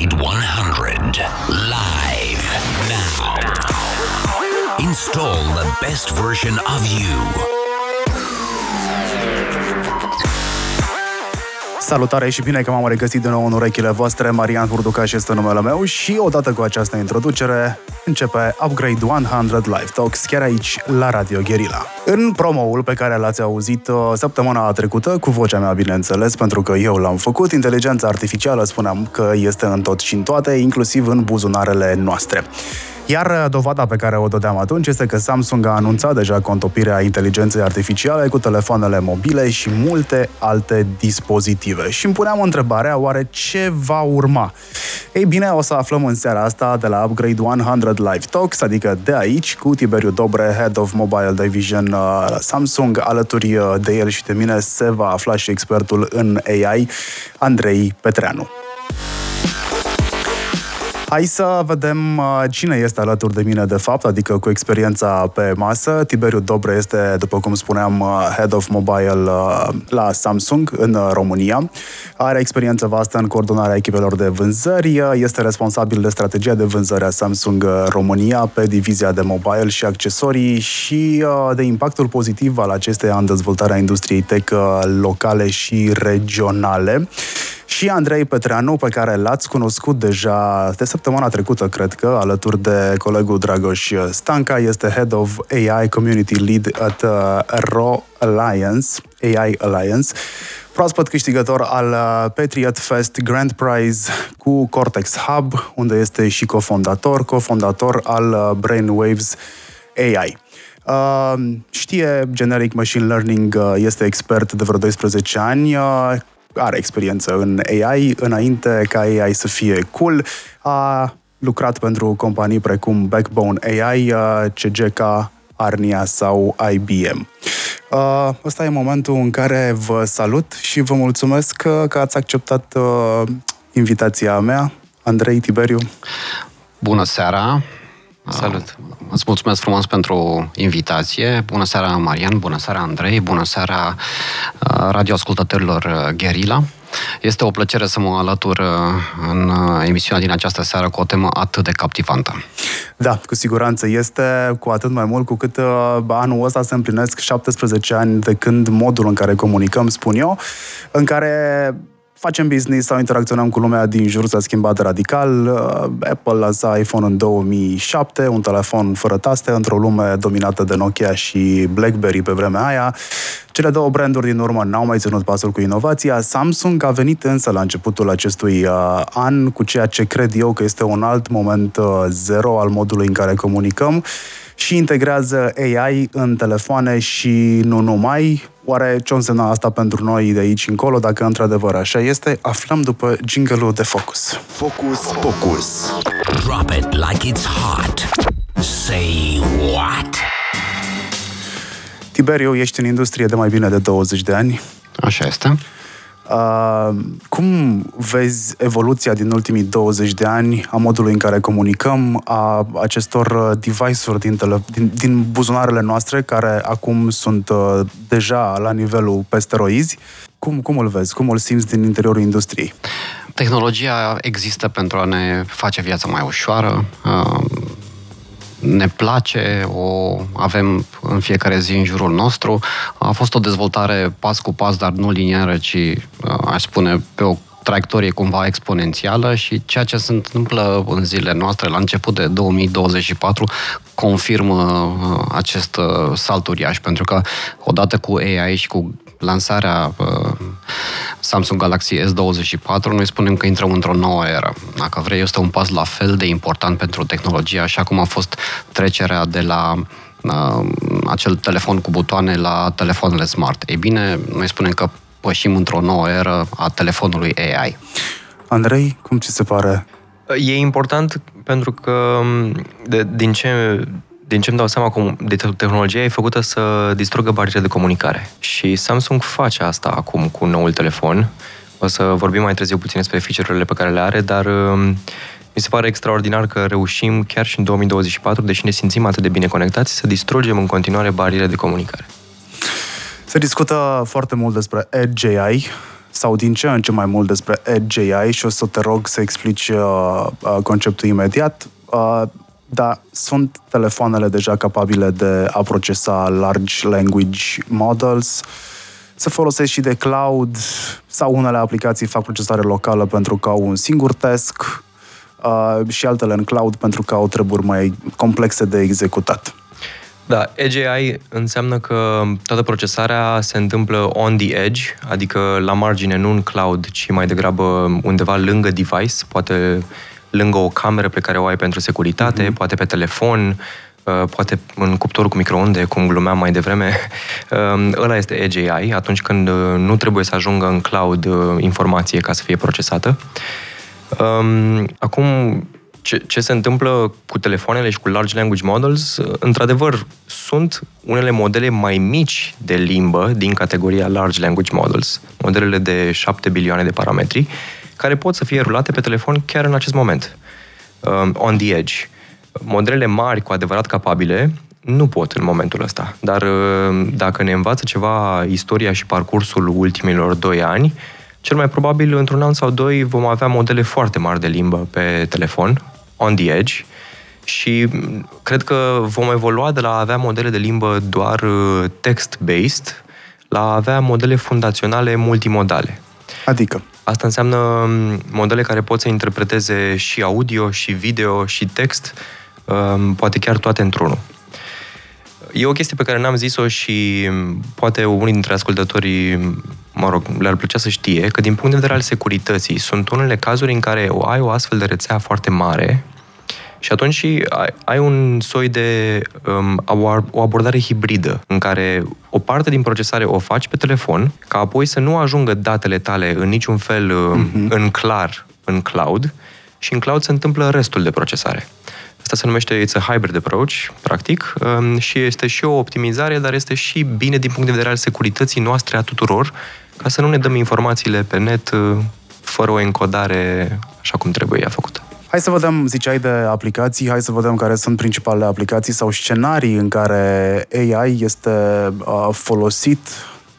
Upgrade 100 live now. Install the best version of you. Salutare și bine că m-am regăsit din nou în urechile voastre. Marian Hurducaș este numele meu și odată cu această introducere începe Upgrade 100 Live Talks chiar aici la Radio Guerilla. În promoul pe care l-ați auzit uh, săptămâna trecută, cu vocea mea bineînțeles, pentru că eu l-am făcut, inteligența artificială spuneam că este în tot și în toate, inclusiv în buzunarele noastre. Iar uh, dovada pe care o dădeam atunci este că Samsung a anunțat deja contopirea inteligenței artificiale cu telefoanele mobile și multe alte dispozitive. Și îmi puneam întrebarea, oare ce va urma? Ei bine, o să aflăm în seara asta de la Upgrade 100 Live Talks, adică de aici, cu Tiberiu Dobre, Head of Mobile Division uh, Samsung. Alături uh, de el și de mine se va afla și expertul în AI, Andrei Petreanu. Hai să vedem uh, cine este alături de mine de fapt, adică cu experiența pe masă. Tiberiu Dobre este, după cum spuneam, uh, Head of Mobile uh, la Samsung în România. Are experiență vastă în coordonarea echipelor de vânzări, este responsabil de strategia de vânzări a Samsung România pe divizia de mobile și accesorii și de impactul pozitiv al acesteia în dezvoltarea industriei tech locale și regionale și Andrei Petreanu, pe care l-ați cunoscut deja de săptămâna trecută, cred că, alături de colegul Dragoș Stanca, este Head of AI Community Lead at uh, RO Alliance, AI Alliance, proaspăt câștigător al uh, Patriot Fest Grand Prize cu Cortex Hub, unde este și cofondator, cofondator al uh, Brainwaves AI. Uh, știe generic machine learning, uh, este expert de vreo 12 ani, uh, are experiență în AI, înainte ca AI să fie cool, a lucrat pentru companii precum Backbone AI, CGK, Arnia sau IBM. Uh, ăsta e momentul în care vă salut și vă mulțumesc că, că ați acceptat uh, invitația mea. Andrei Tiberiu. Bună seara! Salut! Îți mulțumesc frumos pentru invitație. Bună seara, Marian, bună seara, Andrei, bună seara radioascultătorilor Guerilla. Este o plăcere să mă alătur în emisiunea din această seară cu o temă atât de captivantă. Da, cu siguranță este, cu atât mai mult cu cât anul ăsta se împlinesc 17 ani de când modul în care comunicăm, spun eu, în care facem business sau interacționăm cu lumea din jur s-a schimbat radical. Uh, Apple lansa iPhone în 2007, un telefon fără taste, într-o lume dominată de Nokia și BlackBerry pe vremea aia. Cele două branduri din urmă n-au mai ținut pasul cu inovația. Samsung a venit însă la începutul acestui uh, an cu ceea ce cred eu că este un alt moment uh, zero al modului în care comunicăm și integrează AI în telefoane și nu numai. Oare ce înseamnă asta pentru noi de aici încolo, dacă într-adevăr așa este? Aflăm după jingle de Focus. Focus, Focus. Drop it like it's hot. Say what? Tiberiu, ești în industrie de mai bine de 20 de ani. Așa este. Uh, cum vezi evoluția din ultimii 20 de ani a modului în care comunicăm, a acestor uh, device-uri din, tele, din, din buzunarele noastre, care acum sunt uh, deja la nivelul pe steroizi? Cum, cum îl vezi? Cum îl simți din interiorul industriei? Tehnologia există pentru a ne face viața mai ușoară. Uh, ne place, o avem în fiecare zi în jurul nostru. A fost o dezvoltare pas cu pas, dar nu linieră, ci, uh, aș spune, pe o traiectorie cumva exponențială și ceea ce se întâmplă în zilele noastre, la început de 2024, confirmă uh, acest uh, salt uriaș, pentru că odată cu AI și cu lansarea uh, Samsung Galaxy S24, noi spunem că intrăm într-o nouă eră. Dacă vrei, este un pas la fel de important pentru tehnologie, așa cum a fost trecerea de la uh, acel telefon cu butoane la telefoanele smart. Ei bine, noi spunem că pășim într-o nouă eră a telefonului AI. Andrei, cum ți se pare? E important pentru că de, din ce din ce îmi dau seama, de tehnologia e făcută să distrugă barierele de comunicare. Și Samsung face asta acum cu noul telefon. O să vorbim mai târziu puțin despre feature-urile pe care le are, dar um, mi se pare extraordinar că reușim, chiar și în 2024, deși ne simțim atât de bine conectați, să distrugem în continuare barierele de comunicare. Se discută foarte mult despre Edge AI, sau din ce în ce mai mult despre Edge AI și o să te rog să explici uh, uh, conceptul imediat. Uh, dar sunt telefoanele deja capabile de a procesa large language models, să folosești și de cloud sau unele aplicații fac procesare locală pentru că au un singur task uh, și altele în cloud pentru că au treburi mai complexe de executat. Da, Edge AI înseamnă că toată procesarea se întâmplă on the edge, adică la margine, nu în cloud, ci mai degrabă undeva lângă device, poate lângă o cameră pe care o ai pentru securitate, mm-hmm. poate pe telefon, uh, poate în cuptorul cu microunde, cum glumeam mai devreme. Um, ăla este Edge AI, atunci când uh, nu trebuie să ajungă în cloud uh, informație ca să fie procesată. Um, acum, ce, ce se întâmplă cu telefoanele și cu large language models, într-adevăr, sunt unele modele mai mici de limbă din categoria large language models, modelele de 7 bilioane de parametri, care pot să fie rulate pe telefon chiar în acest moment, um, on the edge. Modelele mari, cu adevărat capabile, nu pot în momentul ăsta, dar uh, dacă ne învață ceva istoria și parcursul ultimilor doi ani, cel mai probabil într-un an sau doi vom avea modele foarte mari de limbă pe telefon, on the edge, și cred că vom evolua de la a avea modele de limbă doar uh, text-based la a avea modele fundaționale multimodale. Adică? Asta înseamnă um, modele care pot să interpreteze și audio, și video, și text, um, poate chiar toate într-unul. E o chestie pe care n-am zis-o și um, poate unii dintre ascultătorii, mă rog, le-ar plăcea să știe că din punct de vedere al securității sunt unele cazuri în care ai o astfel de rețea foarte mare și atunci ai, ai un soi de um, o abordare hibridă, în care o parte din procesare o faci pe telefon, ca apoi să nu ajungă datele tale în niciun fel um, uh-huh. în clar în cloud, și în cloud se întâmplă restul de procesare. Asta se numește It's a Hybrid Approach, practic, um, și este și o optimizare, dar este și bine din punct de vedere al securității noastre a tuturor, ca să nu ne dăm informațiile pe net uh, fără o encodare așa cum trebuie ea făcută. Hai să vedem, ziceai de aplicații, hai să vedem care sunt principalele aplicații sau scenarii în care AI este uh, folosit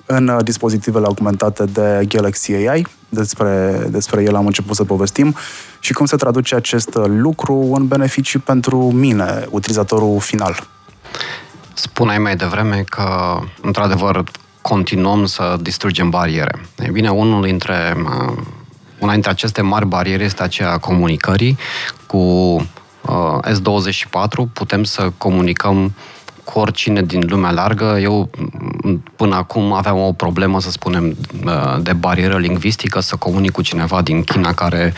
în uh, dispozitivele augmentate de Galaxy AI. Despre, despre el am început să povestim și cum se traduce acest lucru în beneficii pentru mine, utilizatorul final. Spuneai mai devreme că, într-adevăr, continuăm să distrugem bariere. E bine, unul dintre uh, una dintre aceste mari bariere este aceea a comunicării. Cu uh, S24 putem să comunicăm cu oricine din lumea largă. Eu până acum aveam o problemă, să spunem, uh, de barieră lingvistică, să comunic cu cineva din China care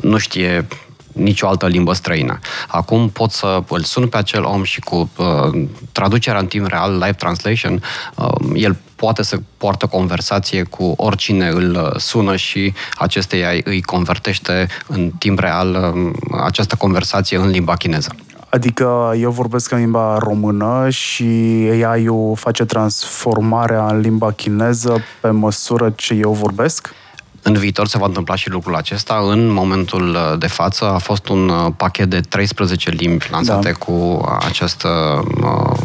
nu știe nicio altă limbă străină. Acum pot să îl sun pe acel om și cu uh, traducerea în timp real, live translation, uh, el poate să poartă conversație cu oricine îl sună și acesteia îi convertește în timp real uh, această conversație în limba chineză. Adică eu vorbesc în limba română și AI-ul face transformarea în limba chineză pe măsură ce eu vorbesc? În viitor se va întâmpla și lucrul acesta. În momentul uh, de față a fost un uh, pachet de 13 limbi lansate da. cu această uh,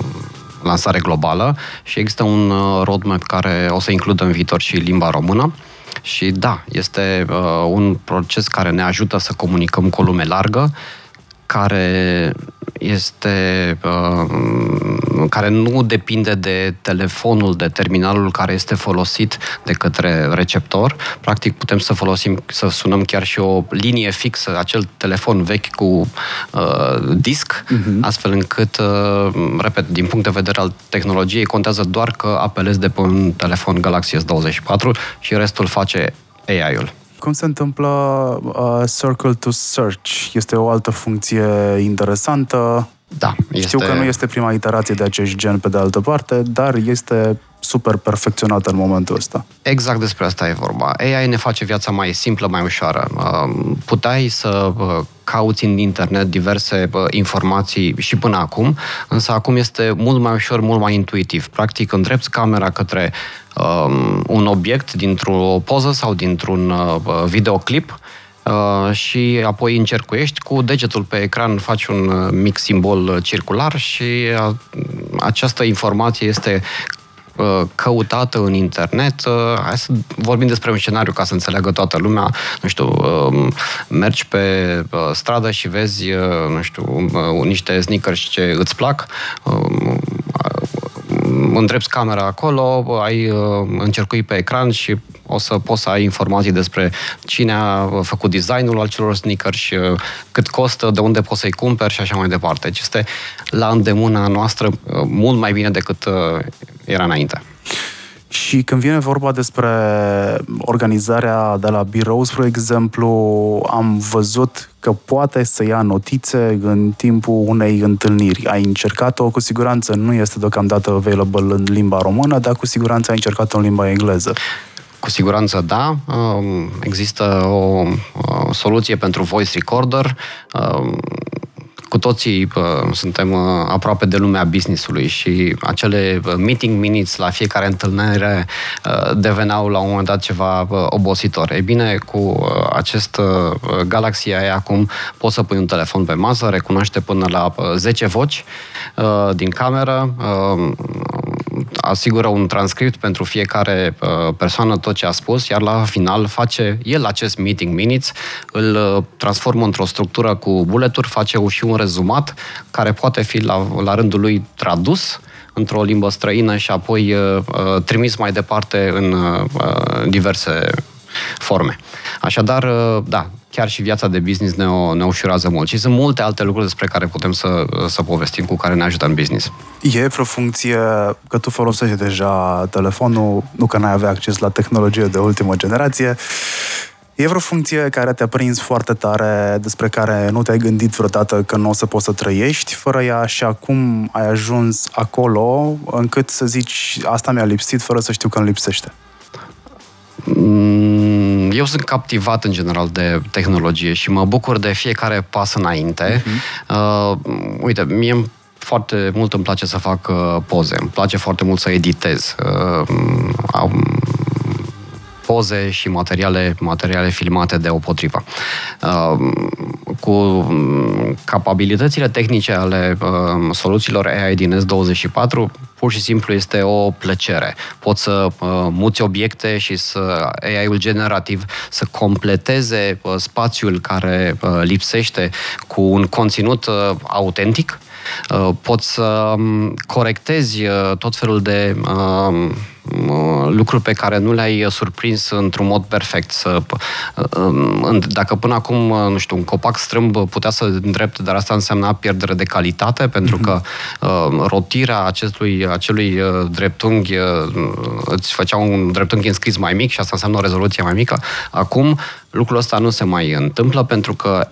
lansare globală și există un roadmap care o să includă în viitor și limba română. Și da, este uh, un proces care ne ajută să comunicăm cu o lume largă, care este uh, care nu depinde de telefonul, de terminalul care este folosit de către receptor. Practic putem să folosim, să sunăm chiar și o linie fixă, acel telefon vechi cu uh, disc, uh-huh. astfel încât, uh, repet, din punct de vedere al tehnologiei, contează doar că apelezi de pe un telefon Galaxy S24 și restul face AI-ul. Cum se întâmplă uh, Circle to Search? Este o altă funcție interesantă. Da, este... Știu că nu este prima iterație de acest gen pe de altă parte, dar este super perfecționată în momentul ăsta. Exact despre asta e vorba. AI ne face viața mai simplă, mai ușoară. Uh, puteai să uh, cauți în internet diverse uh, informații și până acum, însă acum este mult mai ușor, mult mai intuitiv. Practic, îndrepți camera către um, un obiect dintr-o poză sau dintr-un uh, videoclip uh, și apoi încercuiești cu degetul pe ecran, faci un uh, mic simbol circular și uh, această informație este uh, căutată în internet. Uh, hai să vorbim despre un scenariu ca să înțeleagă toată lumea. Nu știu, uh, mergi pe uh, stradă și vezi, uh, nu știu, uh, niște sneakers ce îți plac, uh, îndrepți camera acolo, ai uh, încercui pe ecran și o să poți să ai informații despre cine a făcut designul acelor sneakers, uh, cât costă, de unde poți să-i cumperi și așa mai departe. Deci este la îndemâna noastră uh, mult mai bine decât era înainte. Și când vine vorba despre organizarea de la birou, spre exemplu, am văzut că poate să ia notițe în timpul unei întâlniri. Ai încercat-o, cu siguranță nu este deocamdată available în limba română, dar cu siguranță ai încercat-o în limba engleză. Cu siguranță da. Um, există o soluție pentru voice recorder um, cu toții uh, suntem uh, aproape de lumea businessului și acele uh, meeting minutes la fiecare întâlnire uh, deveneau la un moment dat ceva uh, obositor. E bine, cu uh, acest uh, Galaxy AI acum poți să pui un telefon pe masă, recunoaște până la uh, 10 voci uh, din cameră, uh, asigură un transcript pentru fiecare uh, persoană tot ce a spus, iar la final face el acest meeting minutes, îl uh, transformă într-o structură cu buleturi, face și un rezumat care poate fi la, la rândul lui tradus într-o limbă străină și apoi uh, uh trimis mai departe în uh, diverse forme. Așadar, uh, da, chiar și viața de business ne, o, ne ușurează mult. Și sunt multe alte lucruri despre care putem să, să povestim, cu care ne ajută în business. E vreo funcție că tu folosești deja telefonul, nu că n-ai avea acces la tehnologie de ultimă generație, E vreo funcție care te-a prins foarte tare, despre care nu te-ai gândit vreodată că nu o să poți să trăiești fără ea și acum ai ajuns acolo încât să zici asta mi-a lipsit fără să știu că îmi lipsește? Mm, eu sunt captivat în general de tehnologie și mă bucur de fiecare pas înainte. Uh-huh. Uh, uite, mie foarte mult îmi place să fac uh, poze, îmi place foarte mult să editez. Uh, poze și materiale, materiale filmate de potrivă. Uh, cu capabilitățile tehnice ale uh, soluțiilor AI din S24, pur și simplu este o plăcere. Poți să uh, muți obiecte și să AI-ul generativ să completeze spațiul care lipsește cu un conținut autentic, poți să um, corectezi tot felul de lucruri pe care nu le-ai surprins într-un mod perfect. Să, dacă până acum, nu știu, un copac strâmb putea să îndrepte, dar asta însemna pierdere de calitate, pentru mm-hmm. că uh, rotirea acestui, acelui uh, dreptunghi uh, îți făcea un dreptunghi înscris mai mic și asta înseamnă o rezoluție mai mică. Acum, lucrul ăsta nu se mai întâmplă pentru că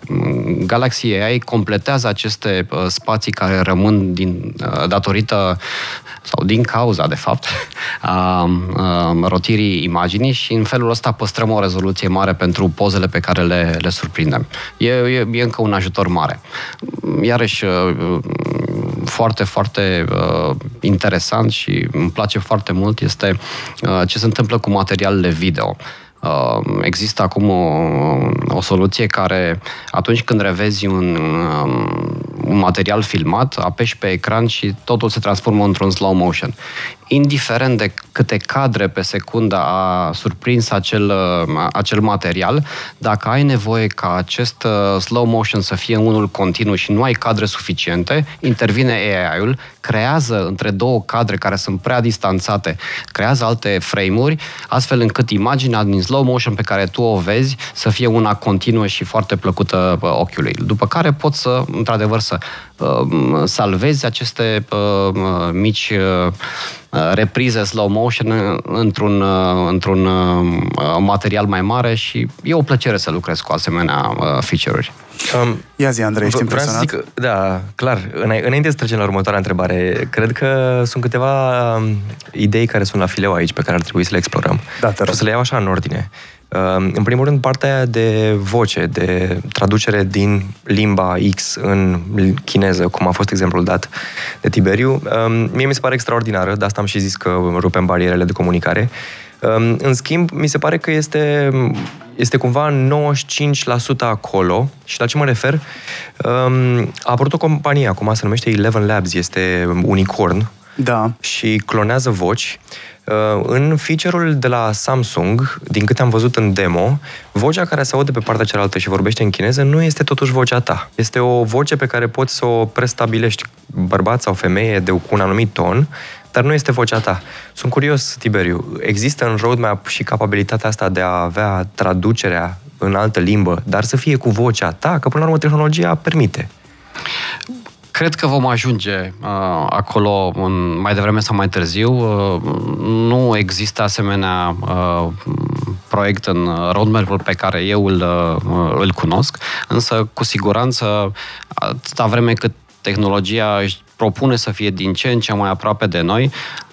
Galaxy AI completează aceste spații care rămân din, datorită sau din cauza, de fapt, a, a rotirii imaginii și în felul ăsta păstrăm o rezoluție mare pentru pozele pe care le, le surprindem. E, e, e încă un ajutor mare. Iarăși, foarte, foarte uh, interesant și îmi place foarte mult este uh, ce se întâmplă cu materialele video. Uh, există acum o, o soluție care, atunci când revezi un, um, un material filmat, apeși pe ecran și totul se transformă într-un slow motion indiferent de câte cadre pe secundă a surprins acel, uh, acel material, dacă ai nevoie ca acest uh, slow motion să fie unul continuu și nu ai cadre suficiente, intervine AI-ul, creează între două cadre care sunt prea distanțate, creează alte frame-uri, astfel încât imaginea din slow motion pe care tu o vezi să fie una continuă și foarte plăcută uh, ochiului. După care poți să, într-adevăr, să uh, salvezi aceste uh, mici uh, reprize slow motion într-un, într-un material mai mare și e o plăcere să lucrez cu asemenea feature-uri. Um, Ia zi, Andrei, ești impresionat? Zic, da, clar. Înainte să trecem la următoarea întrebare, cred că sunt câteva um, idei care sunt la fileu aici, pe care ar trebui să le explorăm. Da, te rog. să le iau așa în ordine. Um, în primul rând, partea de voce, de traducere din limba X în chineză, cum a fost exemplul dat de Tiberiu, um, mie mi se pare extraordinară, de asta am și zis că rupem barierele de comunicare. Um, în schimb, mi se pare că este, este cumva 95% acolo și la ce mă refer? A apărut o companie, acum se numește Eleven Labs, este unicorn, Da. și clonează voci. Uh, În feature-ul de la Samsung, din câte am văzut în demo, vocea care se aude pe partea cealaltă și vorbește în chineză nu este totuși vocea ta. Este o voce pe care poți să o prestabilești, bărbat sau femeie, de cu un anumit ton, dar nu este vocea ta. Sunt curios, Tiberiu, există în roadmap și capabilitatea asta de a avea traducerea în altă limbă, dar să fie cu vocea ta, că până la urmă tehnologia permite. Cred că vom ajunge uh, acolo în, mai devreme sau mai târziu. Uh, nu există asemenea uh, proiect în roadmap-ul pe care eu îl, uh, îl cunosc, însă cu siguranță atâta vreme cât tehnologia își propune să fie din ce în ce mai aproape de noi, uh,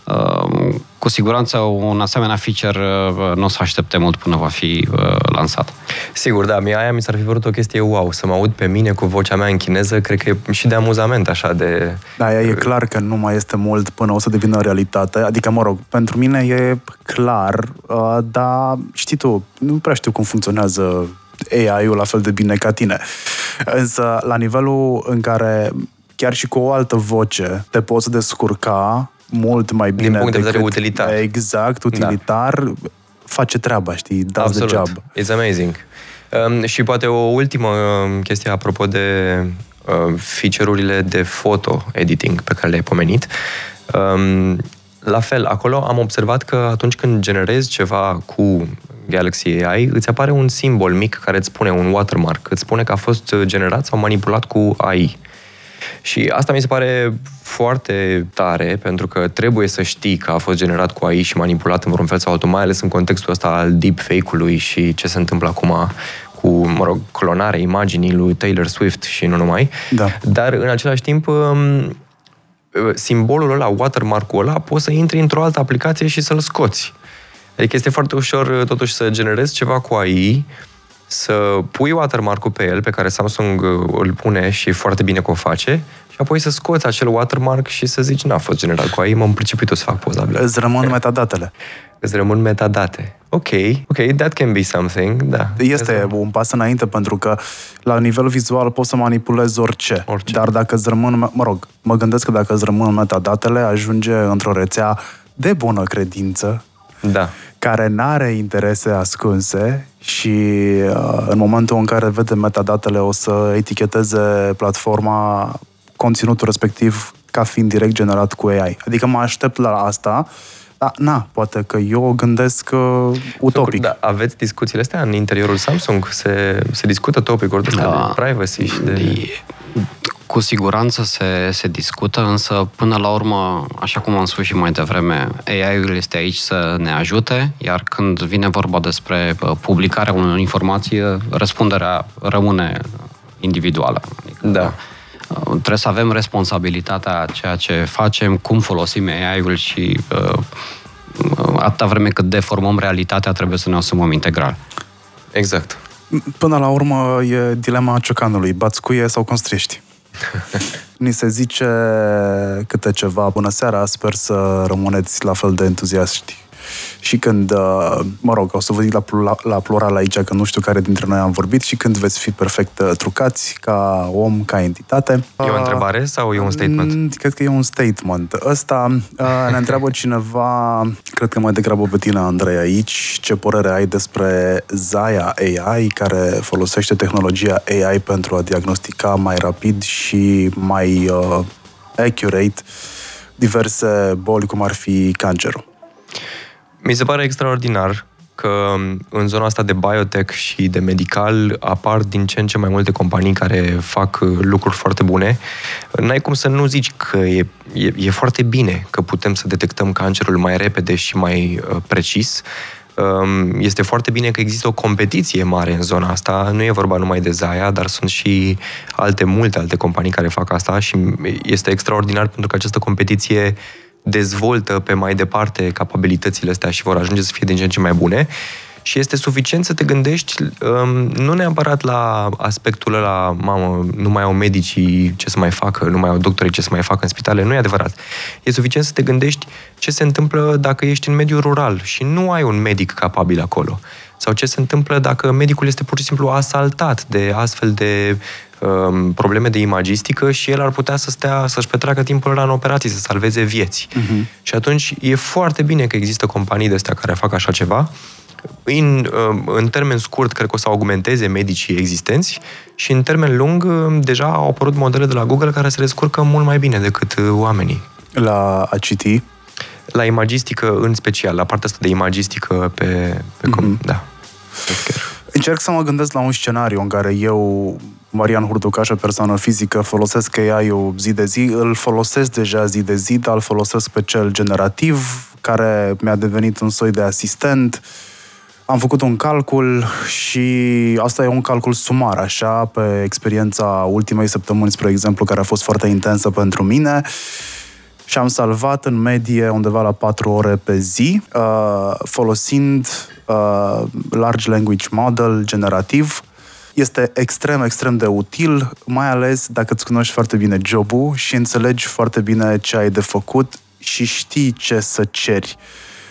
cu siguranță un asemenea feature uh, nu o să aștepte mult până va fi uh, lansat. Sigur, da, mie aia mi s-ar fi părut o chestie wow, să mă aud pe mine cu vocea mea în chineză, cred că e și de amuzament, așa, de... Da, ea e clar că nu mai este mult până o să devină realitate. Adică, mă rog, pentru mine e clar, uh, dar știi tu, nu prea știu cum funcționează AI-ul la fel de bine ca tine. Însă, la nivelul în care chiar și cu o altă voce te poți descurca mult mai bine punct de vedere decât- utilitar. Exact, utilitar, da. face treaba, știi, does Absolut. the job. It's amazing. Um, și poate o ultimă um, chestie apropo de uh, feature-urile de photo editing pe care le-ai pomenit. Um, la fel, acolo am observat că atunci când generezi ceva cu Galaxy AI, îți apare un simbol mic care îți spune un watermark, îți spune că a fost generat sau manipulat cu AI. Și asta mi se pare foarte tare, pentru că trebuie să știi că a fost generat cu AI și manipulat în vreun fel sau altul, mai ales în contextul ăsta al deepfake-ului și ce se întâmplă acum cu, mă rog, clonarea imaginii lui Taylor Swift și nu numai. Da. Dar, în același timp, um, simbolul ăla, watermark-ul ăla, poți să intri într-o altă aplicație și să-l scoți. Adică este foarte ușor, totuși, să generezi ceva cu AI, să pui watermark-ul pe el, pe care Samsung uh, îl pune și foarte bine că o face, și apoi să scoți acel watermark și să zici, n-a fost generat cu AI, m-am priceput să fac pozabil. Îți rămân metadatele. Îți rămân metadate. Ok, ok, that can be something, da. Este un pas înainte pentru că la nivel vizual poți să manipulezi orice. Orice. Dar dacă îți rămân, mă rog, mă gândesc că dacă îți rămân metadatele, ajunge într-o rețea de bună credință, Da. care nu are interese ascunse și uh, în momentul în care vede metadatele o să eticheteze platforma conținutul respectiv ca fiind direct generat cu AI. Adică mă aștept la asta, dar na, poate că eu o gândesc uh, utopic. Da, aveți discuțiile astea în interiorul Samsung? Se, se discută topicuri de, Da. de privacy și de... E- Cu siguranță se, se discută, însă până la urmă, așa cum am spus și mai devreme, AI-ul este aici să ne ajute, iar când vine vorba despre uh, publicarea unor informații, uh, răspunderea rămâne individuală. Adică, Da. uh, Trebuie să avem responsabilitatea a ceea ce facem, cum folosim AI-ul și uh, uh, atâta vreme cât deformăm realitatea, trebuie să ne asumăm integral. Exact. Până la urmă e dilema ciocanului, bați cuie sau construiești. Ni se zice câte ceva, bună seara, sper să rămâneți la fel de entuziaști. Și când, uh, mă rog, o să vă zic la, plu- la plural aici, că nu știu care dintre noi am vorbit, și când veți fi perfect uh, trucați, ca om, ca entitate. E o Uh, întrebare sau e un statement? Mm, Cred că e un statement. Ăsta uh, ne întreabă cineva, cred că mai degrabă pe tine, Andrei, aici, ce părere ai despre Zaya AI, care folosește tehnologia AI pentru a diagnostica mai rapid și mai uh, accurate diverse boli, cum ar fi cancerul. Mi se pare extraordinar că în zona asta de biotech și de medical apar din ce în ce mai multe companii care fac uh, lucruri foarte bune. N-ai cum să nu zici că e, e, e foarte bine că putem să detectăm cancerul mai repede și mai uh, precis. Um, Este foarte bine că există o competiție mare în zona asta. Nu e vorba numai de Zaya, dar sunt și alte, multe alte companii care fac asta și este extraordinar pentru că această competiție dezvoltă pe mai departe capabilitățile astea și vor ajunge să fie din ce în ce mai bune. Și este suficient să te gândești um, nu neapărat la aspectul ăla, mamă, nu mai au medicii ce să mai facă, nu mai au doctorii ce să mai facă în spitale. Nu e adevărat. E suficient să te gândești ce se întâmplă dacă ești în mediul rural și nu ai un medic capabil acolo. Sau ce se întâmplă dacă medicul este pur și simplu asaltat de astfel de um, probleme de imagistică și el ar putea să stea, să-și petreacă timpul la în operații, să salveze vieți. Uh-huh. Și atunci e foarte bine că există companii de astea care fac așa ceva. În, um, în termen scurt, cred că o să augmenteze medicii existenți și în termen lung, um, deja au apărut modele de la Google care se descurcă mult mai bine decât uh, oamenii. La a citi? La imagistică în special, la partea asta de imagistică pe... pe mm-hmm. Da. Încerc să mă gândesc la un scenariu în care eu Marian Hurducașă, persoană fizică, folosesc AI-ul zi de zi, îl folosesc deja zi de zi, dar îl folosesc pe cel generativ, care mi-a devenit un soi de asistent. Am făcut un calcul și asta e un calcul sumar, așa, pe experiența ultimei săptămâni, spre exemplu, care a fost foarte intensă pentru mine și am salvat în medie undeva la 4 ore pe zi, uh, folosind uh, Large Language Model generativ, este extrem, extrem de util, mai ales dacă îți cunoști foarte bine jobul și înțelegi foarte bine ce ai de făcut și știi ce să ceri.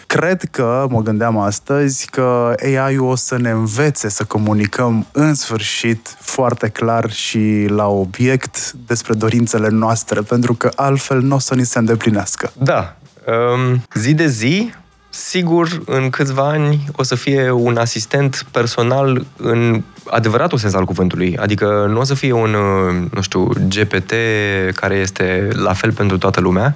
Cred că, mă gândeam astăzi, că AI-ul o să ne învețe să comunicăm în sfârșit foarte clar și la obiect despre dorințele noastre, pentru că altfel nu o să ni se îndeplinească. Da. Um, zi de zi, sigur, în câțiva ani o să fie un asistent personal în adevăratul sens al cuvântului. Adică nu o să fie un, uh, nu știu, GPT care este la fel pentru toată lumea.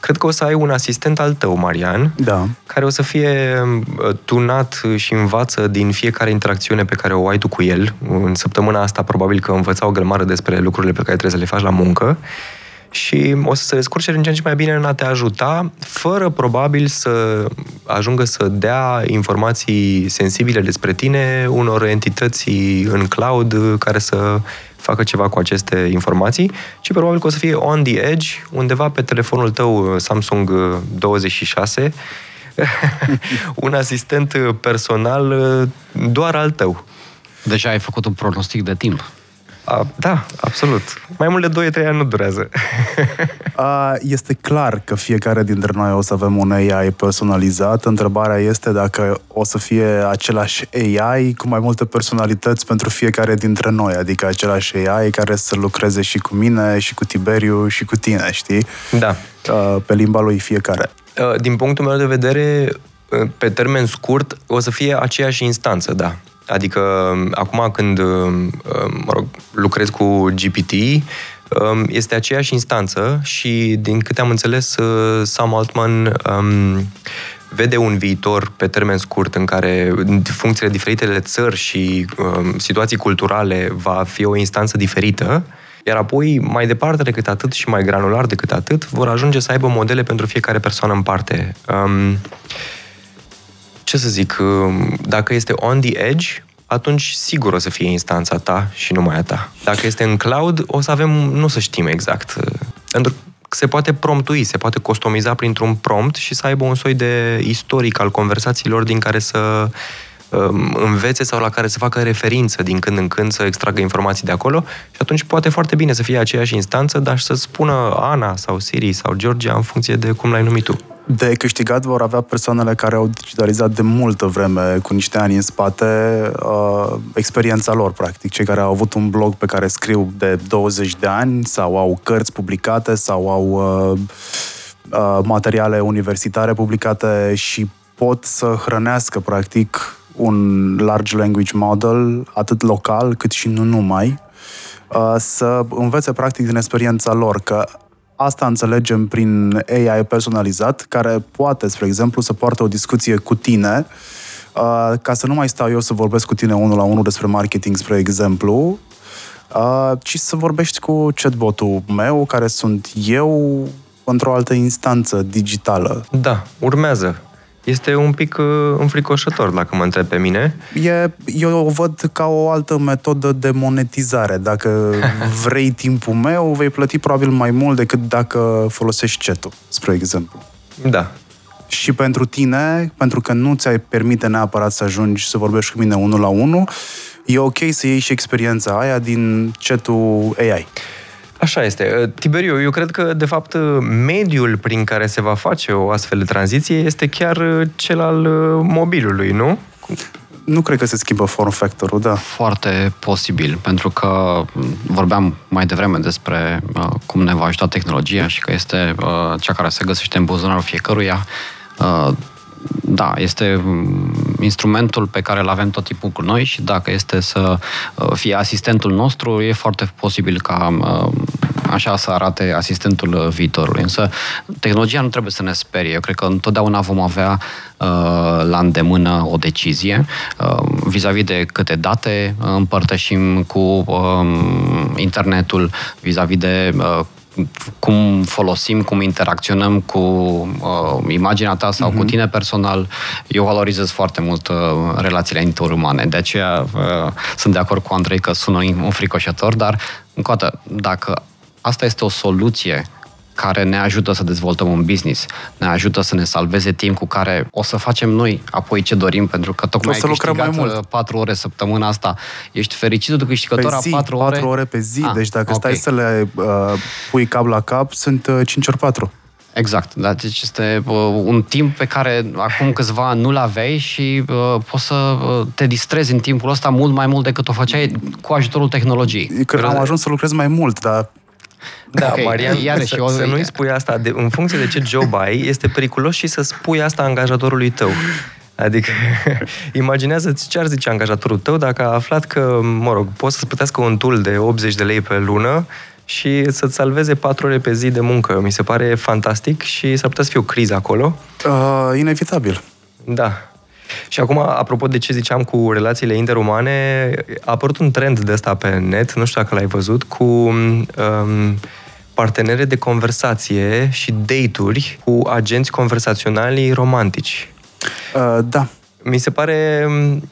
Cred că o să ai un asistent al tău, Marian, da. care o să fie uh, tunat și învață din fiecare interacțiune pe care o ai tu cu el. În săptămâna asta probabil că învăța o grămadă despre lucrurile pe care trebuie să le faci la muncă și o să se descurce din ce în ce mai bine în a te ajuta, fără probabil să ajungă să dea informații sensibile despre tine unor entități în cloud care să facă ceva cu aceste informații, ci probabil că o să fie on the edge, undeva pe telefonul tău Samsung 26, un asistent personal doar al tău. Deja ai făcut un pronostic de timp. A, da, absolut. Mai mult de 2-3 ani nu durează. A, este clar că fiecare dintre noi o să avem un AI personalizat. Întrebarea este dacă o să fie același AI cu mai multe personalități pentru fiecare dintre noi, adică același AI care să lucreze și cu mine, și cu Tiberiu, și cu tine, știi? Da. Pe limba lui fiecare. Din punctul meu de vedere, pe termen scurt, o să fie aceeași instanță, da. Adică acum când mă rog, lucrez cu GPT, este aceeași instanță și din câte am înțeles, Sam Altman um, vede un viitor pe termen scurt în care funcțiile diferitele țări și um, situații culturale va fi o instanță diferită, iar apoi, mai departe decât atât și mai granular decât atât, vor ajunge să aibă modele pentru fiecare persoană în parte. Um, ce să zic, um, dacă este on the edge, atunci sigur o să fie instanța ta și numai a ta. Dacă este în cloud, o să avem, nu să știm exact. Pentru că se poate promptui, se poate customiza printr-un prompt și să aibă un soi de istoric al conversațiilor din care să um, învețe sau la care să facă referință din când în când, să extragă informații de acolo și atunci poate foarte bine să fie aceeași instanță, dar să spună Ana sau Siri sau Georgia în funcție de cum l-ai numit tu de câștigat vor avea persoanele care au digitalizat de multă vreme, cu niște ani în spate, uh, experiența lor, practic. Cei care au avut un blog pe care scriu de 20 de ani sau au cărți publicate sau au uh, uh, materiale universitare publicate și pot să hrănească, practic, un large language model, atât local cât și nu numai, uh, să învețe, practic, din experiența lor, că Asta înțelegem prin AI personalizat, care poate, spre exemplu, să poartă o discuție cu tine, uh, ca să nu mai stau eu să vorbesc cu tine unul la unul despre marketing, spre exemplu, uh, ci să vorbești cu chatbotul meu, care sunt eu, într-o altă instanță digitală. Da, urmează este un pic uh, înfricoșător, dacă mă întreb pe mine. E, eu o văd ca o altă metodă de monetizare. Dacă vrei timpul meu, vei plăti probabil mai mult decât dacă folosești chat spre exemplu. Da. Și pentru tine, pentru că nu ți-ai permite neapărat să ajungi să vorbești cu mine unul la unul, e ok să iei și experiența aia din chatul AI. Așa este. Uh, Tiberiu, eu cred că, de fapt, uh, mediul prin care se va face o astfel de tranziție este chiar uh, cel al mobilului, nu? Nu cred că se schimbă form factor da. Foarte posibil, pentru că vorbeam mai devreme despre uh, cum ne va ajuta tehnologia și că este uh, cea care se găsește în buzunarul fiecăruia. Uh, da, este mm, instrumentul pe care îl avem tot timpul cu noi și dacă este să uh, fie asistentul nostru, e foarte posibil ca uh, așa să arate asistentul uh, viitorului. Însă tehnologia nu trebuie să ne sperie. Eu cred că întotdeauna vom avea la îndemână o decizie vis-a-vis de câte date împărtășim cu um, internetul, vis-a-vis de cum folosim, cum interacționăm cu uh, imaginea ta sau uh-huh. cu mhm. tine personal, eu valorizez foarte mult uh, relațiile interumane. De aceea uh, sunt de acord cu Andrei că sună un fricoșător, dar, încă o dată, dacă asta este o soluție care ne ajută să dezvoltăm un business, ne ajută să ne salveze timp cu care o să facem noi apoi ce dorim, pentru că tocmai o să ai câștigat mai mult. 4 ore săptămâna asta. Ești fericit de câștigător pe zi, a 4 ore? 4 ore pe zi, ah, deci dacă okay. stai să le uh, pui cap la cap, sunt uh, 5 ori 4. Exact, da, deci este uh, un timp pe care acum câțiva ani nu-l aveai și uh, poți să uh, te distrezi în timpul ăsta mult mai mult decât o făceai cu ajutorul tehnologiei. Că am ajuns să lucrez mai mult, dar da, okay. Marian, Iar să, să nu-i spui asta, de, în funcție de ce job ai, este periculos și să spui asta angajatorului tău. Adică, imaginează-ți ce ar zice angajatorul tău dacă a aflat că, mă rog, poți să-ți plătească un tool de 80 de lei pe lună și să-ți salveze 4 ore pe zi de muncă. Mi se pare fantastic și s-ar putea să fie o criză acolo. Uh, inevitabil. Da, și acum, apropo de ce ziceam cu relațiile interumane, a apărut un trend de ăsta pe net, nu știu dacă l-ai văzut, cu um, partenere de conversație și date-uri cu agenți conversaționali romantici. Uh, da. Mi se pare... Um,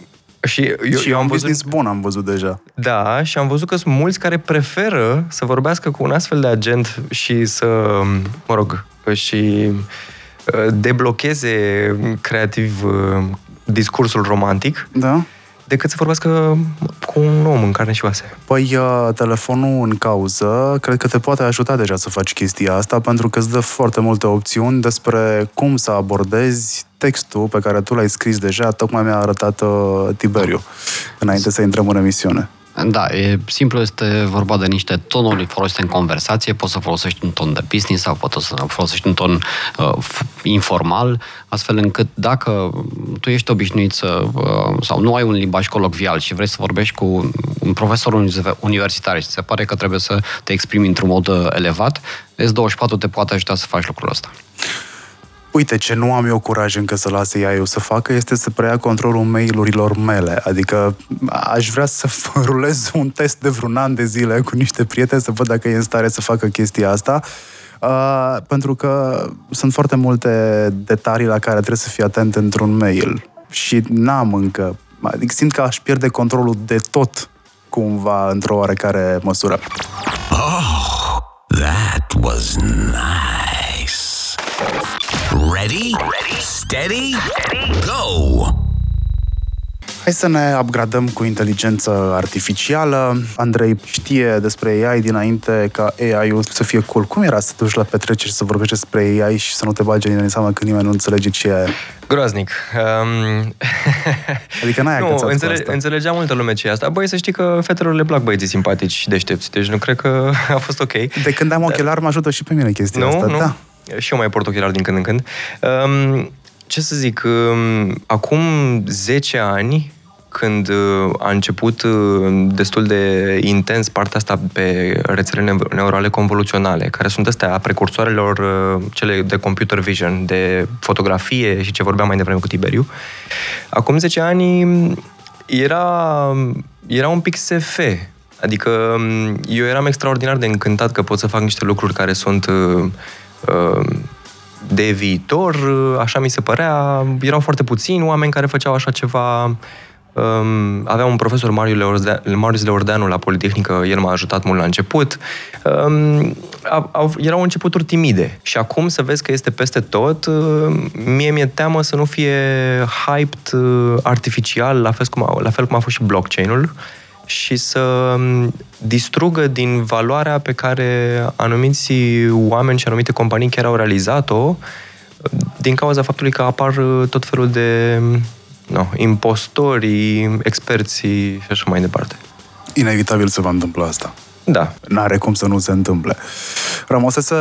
și eu, și eu am un văzut, business bun am văzut deja. Da, și am văzut că sunt mulți care preferă să vorbească cu un astfel de agent și să, mă rog, și uh, deblocheze creativ uh, discursul romantic. Da decât să vorbească cu un om în carne și oase. Păi, uh, telefonul în cauză, cred că te poate ajuta deja să faci chestia asta, pentru că îți dă foarte multe opțiuni despre cum să abordezi textul pe care tu l-ai scris deja, tocmai mi-a arătat uh, Tiberiu, înainte să intrăm în emisiune. Da, e simplu, este vorba de niște tonuri folosite în conversație, poți să folosești un ton de business sau poți să folosești un ton uh, informal, astfel încât dacă tu ești obișnuit să, uh, sau nu ai un limbaj colocvial și vrei să vorbești cu un profesor universitar și se pare că trebuie să te exprimi într-un mod uh, elevat, S24 te poate ajuta să faci lucrul ăsta. Uite, ce nu am eu curaj încă să las ea eu să facă este să preia controlul mail-urilor mele. Adică aș vrea să rulez un test de vreun an de zile cu niște prieteni să văd dacă e în stare să facă chestia asta. Uh, pentru că sunt foarte multe detalii la care trebuie să fii atent într-un mail. Și n-am încă. Adică simt că aș pierde controlul de tot cumva într-o oarecare măsură. Oh, that was nice. Ready? Ready? Steady? Steady? Go! Hai să ne upgradăm cu inteligență artificială. Andrei știe despre AI dinainte ca AI-ul să fie cool. Cum era să te duci la petreceri să vorbești despre AI și să nu te bagi în seama că nimeni nu înțelege ce e? Groaznic. Um... Adică n-ai nu, înțele- asta. înțelegea multă lume ce e asta. Băi, să știi că fetelor le plac băieții simpatici și deștepți, deci nu cred că a fost ok. De când am ochelari mă ajută și pe mine chestia nu, asta. Nu? Da și eu mai port ochelari din când în când. Um, ce să zic, um, acum 10 ani, când uh, a început uh, destul de intens partea asta pe rețelele neurale convoluționale, care sunt astea precursoarelor uh, cele de computer vision, de fotografie și ce vorbeam mai devreme cu Tiberiu, acum 10 ani era, era un pic SF. Adică um, eu eram extraordinar de încântat că pot să fac niște lucruri care sunt de viitor, așa mi se părea. Erau foarte puțini oameni care făceau așa ceva. Um, aveam un profesor, Marius Leordeanu, la Politehnică, el m-a ajutat mult la început. Um, au, erau începuturi timide și acum să vezi că este peste tot, uh, mie mi-e teamă să nu fie hyped uh, artificial, la fel cum a, la fel cum a fost și blockchain-ul. Uh, și să distrugă din valoarea pe care anumiți oameni și anumite companii chiar au realizat-o din cauza faptului că apar tot felul de no, impostorii, experții și așa mai departe. Inevitabil se va întâmpla asta. Da. N-are cum să nu se întâmple. Rămăsese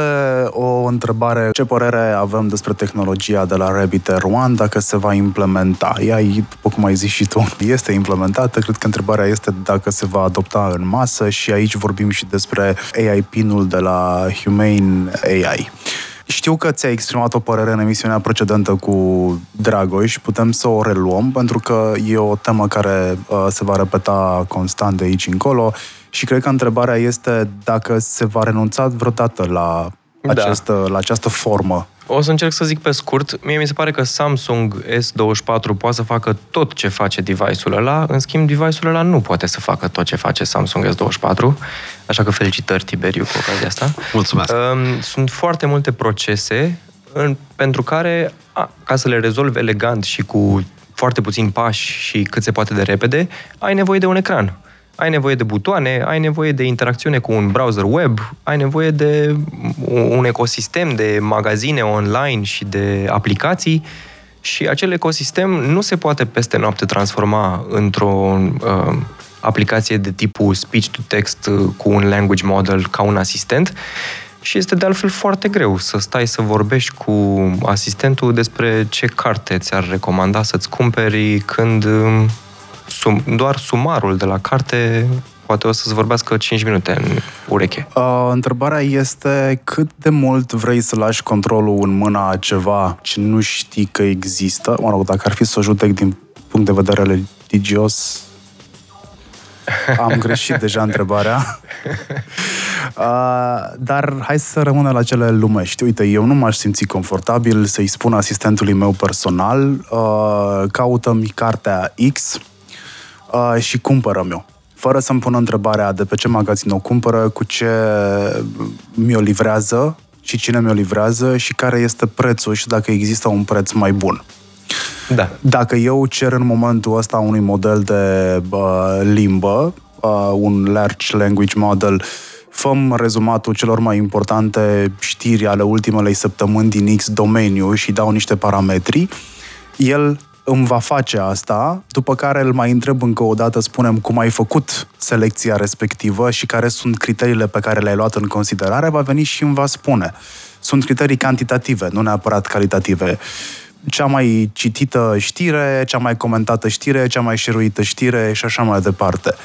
o întrebare. Ce părere avem despre tehnologia de la Rabbit Air One, dacă se va implementa? Ea, după cum ai zis și tu, este implementată. Cred că întrebarea este dacă se va adopta în masă și aici vorbim și despre AI pinul de la Humane AI. Știu că ți-ai exprimat o părere în emisiunea precedentă cu Dragoș, putem să o reluăm, pentru că e o temă care uh, se va repeta constant de aici încolo și cred că întrebarea este dacă se va renunța vreodată la, da. această, la această formă o să încerc să zic pe scurt. Mie mi se pare că Samsung S24 poate să facă tot ce face device-ul ăla, în schimb device-ul ăla nu poate să facă tot ce face Samsung S24. Așa că felicitări, Tiberiu, cu ocazia asta. Mulțumesc! Um, sunt foarte multe procese în, pentru care, a, ca să le rezolvi elegant și cu foarte puțini pași și cât se poate de repede, ai nevoie de un ecran ai nevoie de butoane, ai nevoie de interacțiune cu un browser web, ai nevoie de un ecosistem de magazine online și de aplicații și acel ecosistem nu se poate peste noapte transforma într-o uh, aplicație de tipul speech-to-text uh, cu un language model ca un asistent și este de altfel foarte greu să stai să vorbești cu asistentul despre ce carte ți-ar recomanda să-ți cumperi când uh, sum, doar sumarul de la carte poate o să-ți vorbească 5 minute în ureche. Uh, întrebarea este cât de mult vrei să lași controlul în mâna a ceva ce nu știi că există? Mă rog, dacă ar fi să o judec din punct de vedere religios, am greșit deja întrebarea. Uh, dar hai să rămână la cele lumești. Uite, eu nu m-aș simți confortabil să-i spun asistentului meu personal uh, caută-mi cartea X uh, și cumpără-mi o. Fără să-mi pună întrebarea de pe ce magazin o cumpără, cu ce mi-o livrează și cine mi-o livrează și care este prețul și dacă există un preț mai bun. Da. Dacă eu cer în momentul ăsta unui model de uh, limbă, uh, un large language model, făm rezumatul celor mai importante știri ale ultimelei săptămâni din X domeniu și dau niște parametri, el îmi va face asta, după care îl mai întreb încă o dată, spunem, cum ai făcut selecția respectivă și care sunt criteriile pe care le-ai luat în considerare, va veni și îmi va spune. Sunt criterii cantitative, nu neapărat calitative. Cea mai citită știre, cea mai comentată știre, cea mai șeruită știre și așa mai departe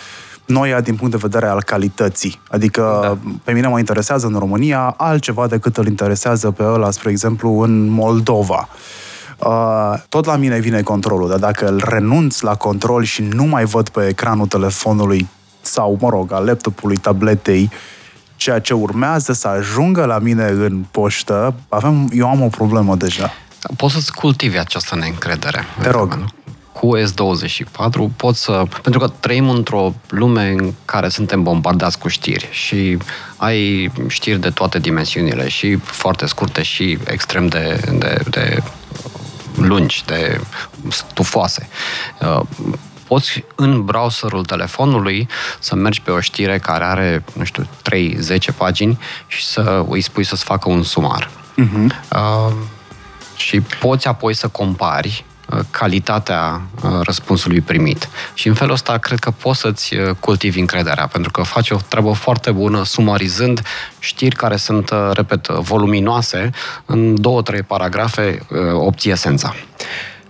noia din punct de vedere al calității. Adică da. pe mine mă interesează în România altceva decât îl interesează pe ăla, spre exemplu, în Moldova. Uh, tot la mine vine controlul, dar dacă îl renunț la control și nu mai văd pe ecranul telefonului sau, mă rog, al laptopului, tabletei, ceea ce urmează să ajungă la mine în poștă, avem, eu am o problemă deja. Poți să-ți cultivi această neîncredere. Te rog. Cu S24 poți să... Pentru că trăim într-o lume în care suntem bombardați cu știri și ai știri de toate dimensiunile și foarte scurte și extrem de, de, de lungi, de stufoase. Uh, poți în browserul telefonului să mergi pe o știre care are, nu știu, 3-10 pagini și să îi spui să-ți facă un sumar. Uh-huh. Uh, și poți apoi să compari Uh, calitatea uh, răspunsului primit. Și în felul ăsta cred că poți să-ți uh, cultivi încrederea, pentru că faci o treabă foarte bună sumarizând știri care sunt, repet, voluminoase, în două, trei paragrafe obții esența.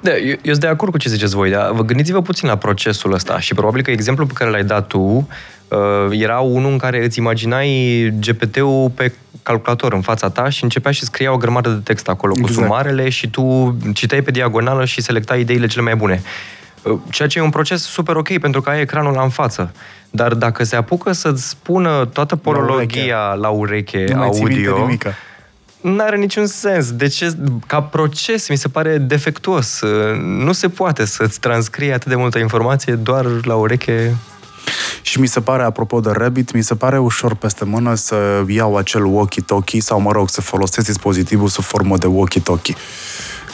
Da, eu, eu sunt de acord cu ce ziceți voi, dar vă gândiți-vă puțin la procesul ăsta și probabil că exemplul pe care l-ai dat tu uh, era unul în care îți imaginai GPT-ul pe calculator în fața ta și începea și scria o grămadă de text acolo exact. cu sumarele și tu citeai pe diagonală și selectai ideile cele mai bune. Uh, ceea ce e un proces super ok pentru că ai ecranul la în față. Dar dacă se apucă să-ți spună toată porologia la ureche, la ureche audio, nu are niciun sens. De ce? Ca proces mi se pare defectuos. Uh, nu se poate să-ți transcrie atât de multă informație doar la ureche și mi se pare, apropo de Rabbit, mi se pare ușor peste mână să iau acel walkie-talkie sau, mă rog, să folosesc dispozitivul sub formă de walkie-talkie.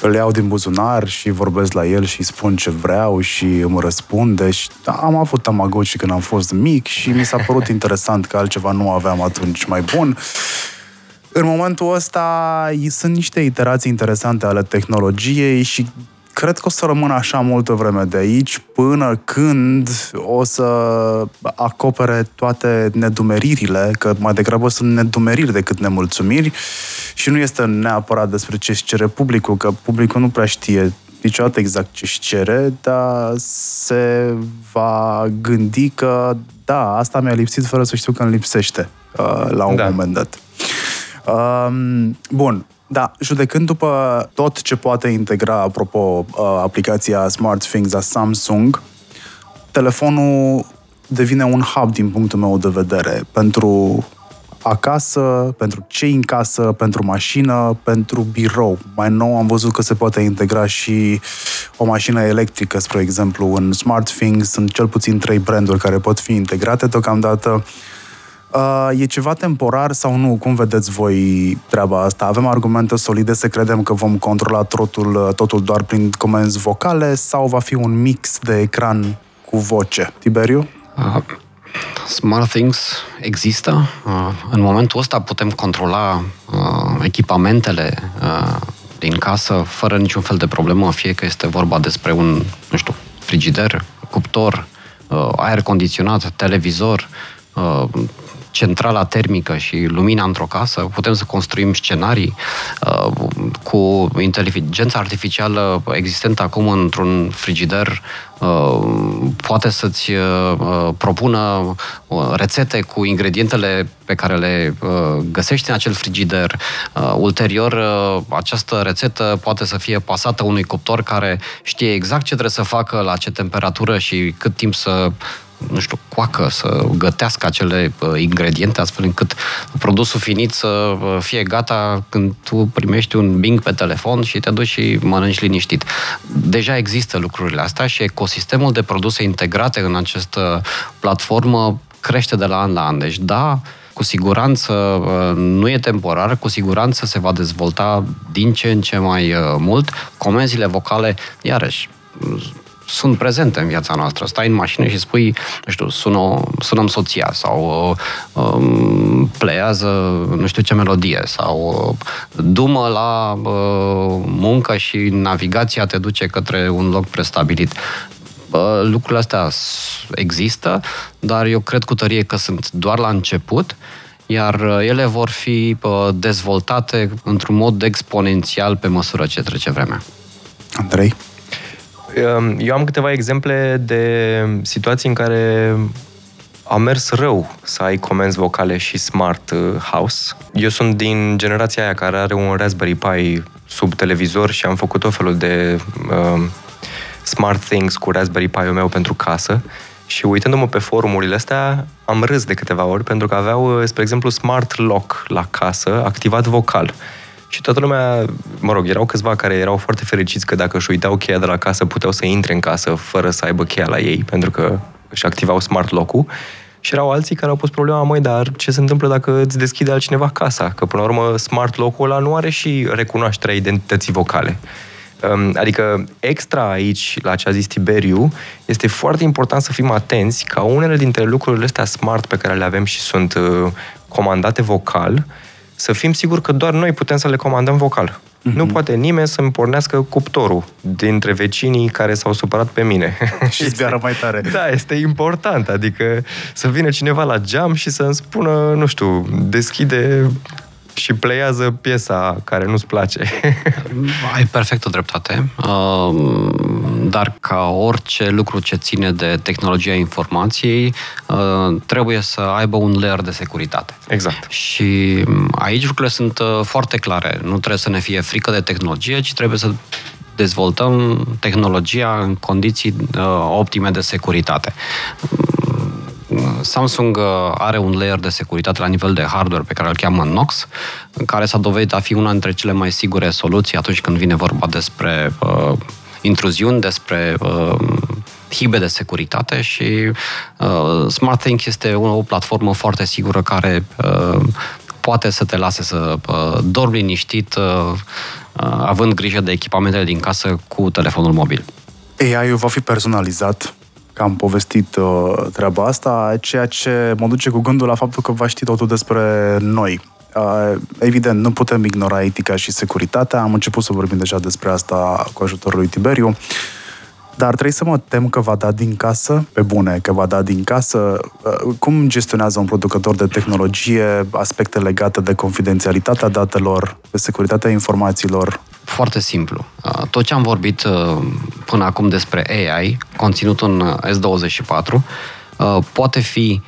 Îl iau din buzunar și vorbesc la el și spun ce vreau și îmi răspunde. Și da, am avut Tamagotchi când am fost mic și mi s-a părut interesant că altceva nu aveam atunci mai bun. În momentul ăsta sunt niște iterații interesante ale tehnologiei și cred că o să rămână așa multă vreme de aici până când o să acopere toate nedumeririle, că mai degrabă sunt nedumeriri decât nemulțumiri și nu este neapărat despre ce își cere publicul, că publicul nu prea știe niciodată exact ce își cere, dar se va gândi că da, asta mi-a lipsit fără să știu că îmi lipsește uh, la un da. moment dat. Um, bun, da, judecând după tot ce poate integra, apropo, uh, aplicația SmartThings a Samsung, telefonul devine un hub din punctul meu de vedere pentru acasă, pentru cei în casă, pentru mașină, pentru birou. Mai nou am văzut că se poate integra și o mașină electrică, spre exemplu, în SmartThings. Sunt cel puțin trei branduri care pot fi integrate deocamdată. Uh, e ceva temporar sau nu? Cum vedeți voi treaba asta? Avem argumente solide să credem că vom controla totul, totul doar prin comenzi vocale sau va fi un mix de ecran cu voce? Tiberiu? Uh, Smart Things există. Uh, în momentul ăsta putem controla uh, echipamentele uh, din casă fără niciun fel de problemă, fie că este vorba despre un, nu știu, frigider, cuptor, uh, aer condiționat, televizor, uh, centrala termică și lumina într-o casă, putem să construim scenarii uh, cu inteligența artificială existentă acum într-un frigider uh, poate să-ți uh, uh propună uh, rețete cu ingredientele pe care le uh, găsești în acel frigider. Uh, ulterior, uh, această rețetă poate să fie pasată unui cuptor care știe exact ce trebuie să facă, la ce temperatură și cât timp să nu știu, coacă, să gătească acele uh, ingrediente astfel încât produsul finit să uh, fie gata când tu primești un Bing pe telefon și te duci și mănânci liniștit. Deja există lucrurile astea și ecosistemul de produse integrate în această platformă crește de la an la an. Deci da, cu siguranță uh, nu e temporar, cu siguranță se va dezvolta din ce în ce mai mult. Comenzile vocale, iarăși, sunt prezente în viața noastră. Stai în mașină și spui, nu știu, sună, sunăm soția sau um, pleiază nu știu ce melodie sau uh, dumă la uh, muncă și navigația te duce către un loc prestabilit. Uh, lucrurile astea există, dar eu cred cu tărie că sunt doar la început iar uh, ele vor fi uh, dezvoltate într-un mod exponențial pe măsură ce trece vremea. Andrei? Ehm, eu am câteva exemple de situații în care a mers rău să ai comenzi vocale și smart uh, house. Eu sunt din generația aia care are un Raspberry Pi sub televizor și am făcut tot felul de uh, smart things cu Raspberry Pi-ul meu pentru casă și uitându-mă pe forumurile astea, am râs de câteva ori pentru că aveau, uh, spre exemplu, smart lock la casă, activat vocal. Și toată lumea, mă rog, erau câțiva care erau foarte fericiți că dacă își uitau cheia de la casă, puteau să intre în casă fără să aibă cheia la ei, pentru că își activau smart lock-ul. Și erau alții care au pus problema, măi, dar ce se întâmplă dacă îți deschide altcineva casa? Că, până la urmă, smart lock-ul ăla nu are și recunoașterea identității vocale. Um, adică, extra aici, la ce a zis Tiberiu, este foarte important să fim atenți ca unele dintre lucrurile astea smart pe care le avem și sunt uh, comandate vocal, să fim siguri că doar noi putem să le comandăm vocal. Mm-hmm. Nu poate nimeni să-mi pornească cuptorul dintre vecinii care s-au supărat pe mine. și zbiară mai tare. Da, este important. Adică să vină cineva la geam și să-mi spună, nu știu, deschide și pleiază piesa care nu-ți place. Ai perfectă dreptate, uh, dar ca orice lucru ce ține de tehnologia informației, uh, trebuie să aibă un layer de securitate. Exact. Și aici lucrurile sunt uh, foarte clare. Nu trebuie să ne fie frică de tehnologie, ci trebuie să dezvoltăm tehnologia în condiții optime de securitate. Samsung uh, are un layer de securitate la nivel de hardware pe care îl cheamă Nox, care s-a dovedit a fi una dintre cele mai sigure soluții atunci când vine vorba despre uh, intruziuni, despre uh, hibe de securitate și uh, SmartThings este o, o platformă foarte sigură care uh, poate să te lase să uh, dormi liniștit uh, uh, având grijă de echipamentele din casă cu telefonul mobil. AI-ul va fi personalizat că am povestit uh, treaba asta, ceea ce mă duce cu gândul la faptul că va ști totul despre noi. Uh, evident, nu putem ignora etica și securitatea. Am început să vorbim deja despre asta cu ajutorul lui Tiberiu. Dar trebuie să mă tem că va da din casă, pe bune, că va da din casă. Uh, cum gestionează un producător de tehnologie aspecte legate de confidențialitatea datelor, de securitatea informațiilor? Foarte simplu. Uh, tot ce am vorbit până acum despre AI, conținut în S24, poate fi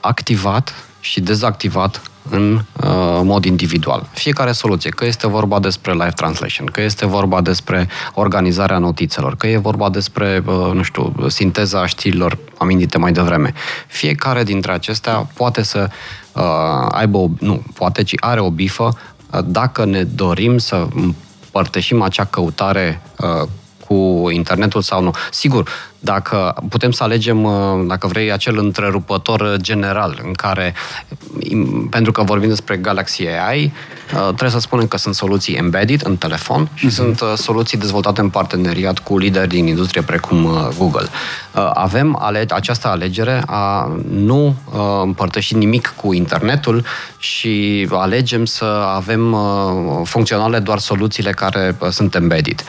activat și dezactivat în uh, mod individual. Fiecare soluție, că este vorba despre live translation, că este vorba despre organizarea notițelor, că e vorba despre, uh, nu știu, sinteza știrilor amintite mai devreme. Fiecare dintre acestea poate să uh, aibă, o, nu, poate, ci are o bifă uh, dacă ne dorim să împărtășim acea căutare uh, cu internetul sau nu. Sigur, dacă putem să alegem, uh, dacă vrei, acel întrerupător general în care, pentru că vorbim despre Galaxy AI, uh, trebuie să spunem că sunt soluții embedded în telefon și uh-huh. sunt uh, soluții dezvoltate în parteneriat cu lideri din industrie precum Google. Avem ale- această alegere a nu împărtăși nimic cu internetul și alegem să avem funcționale doar soluțiile care sunt embedded.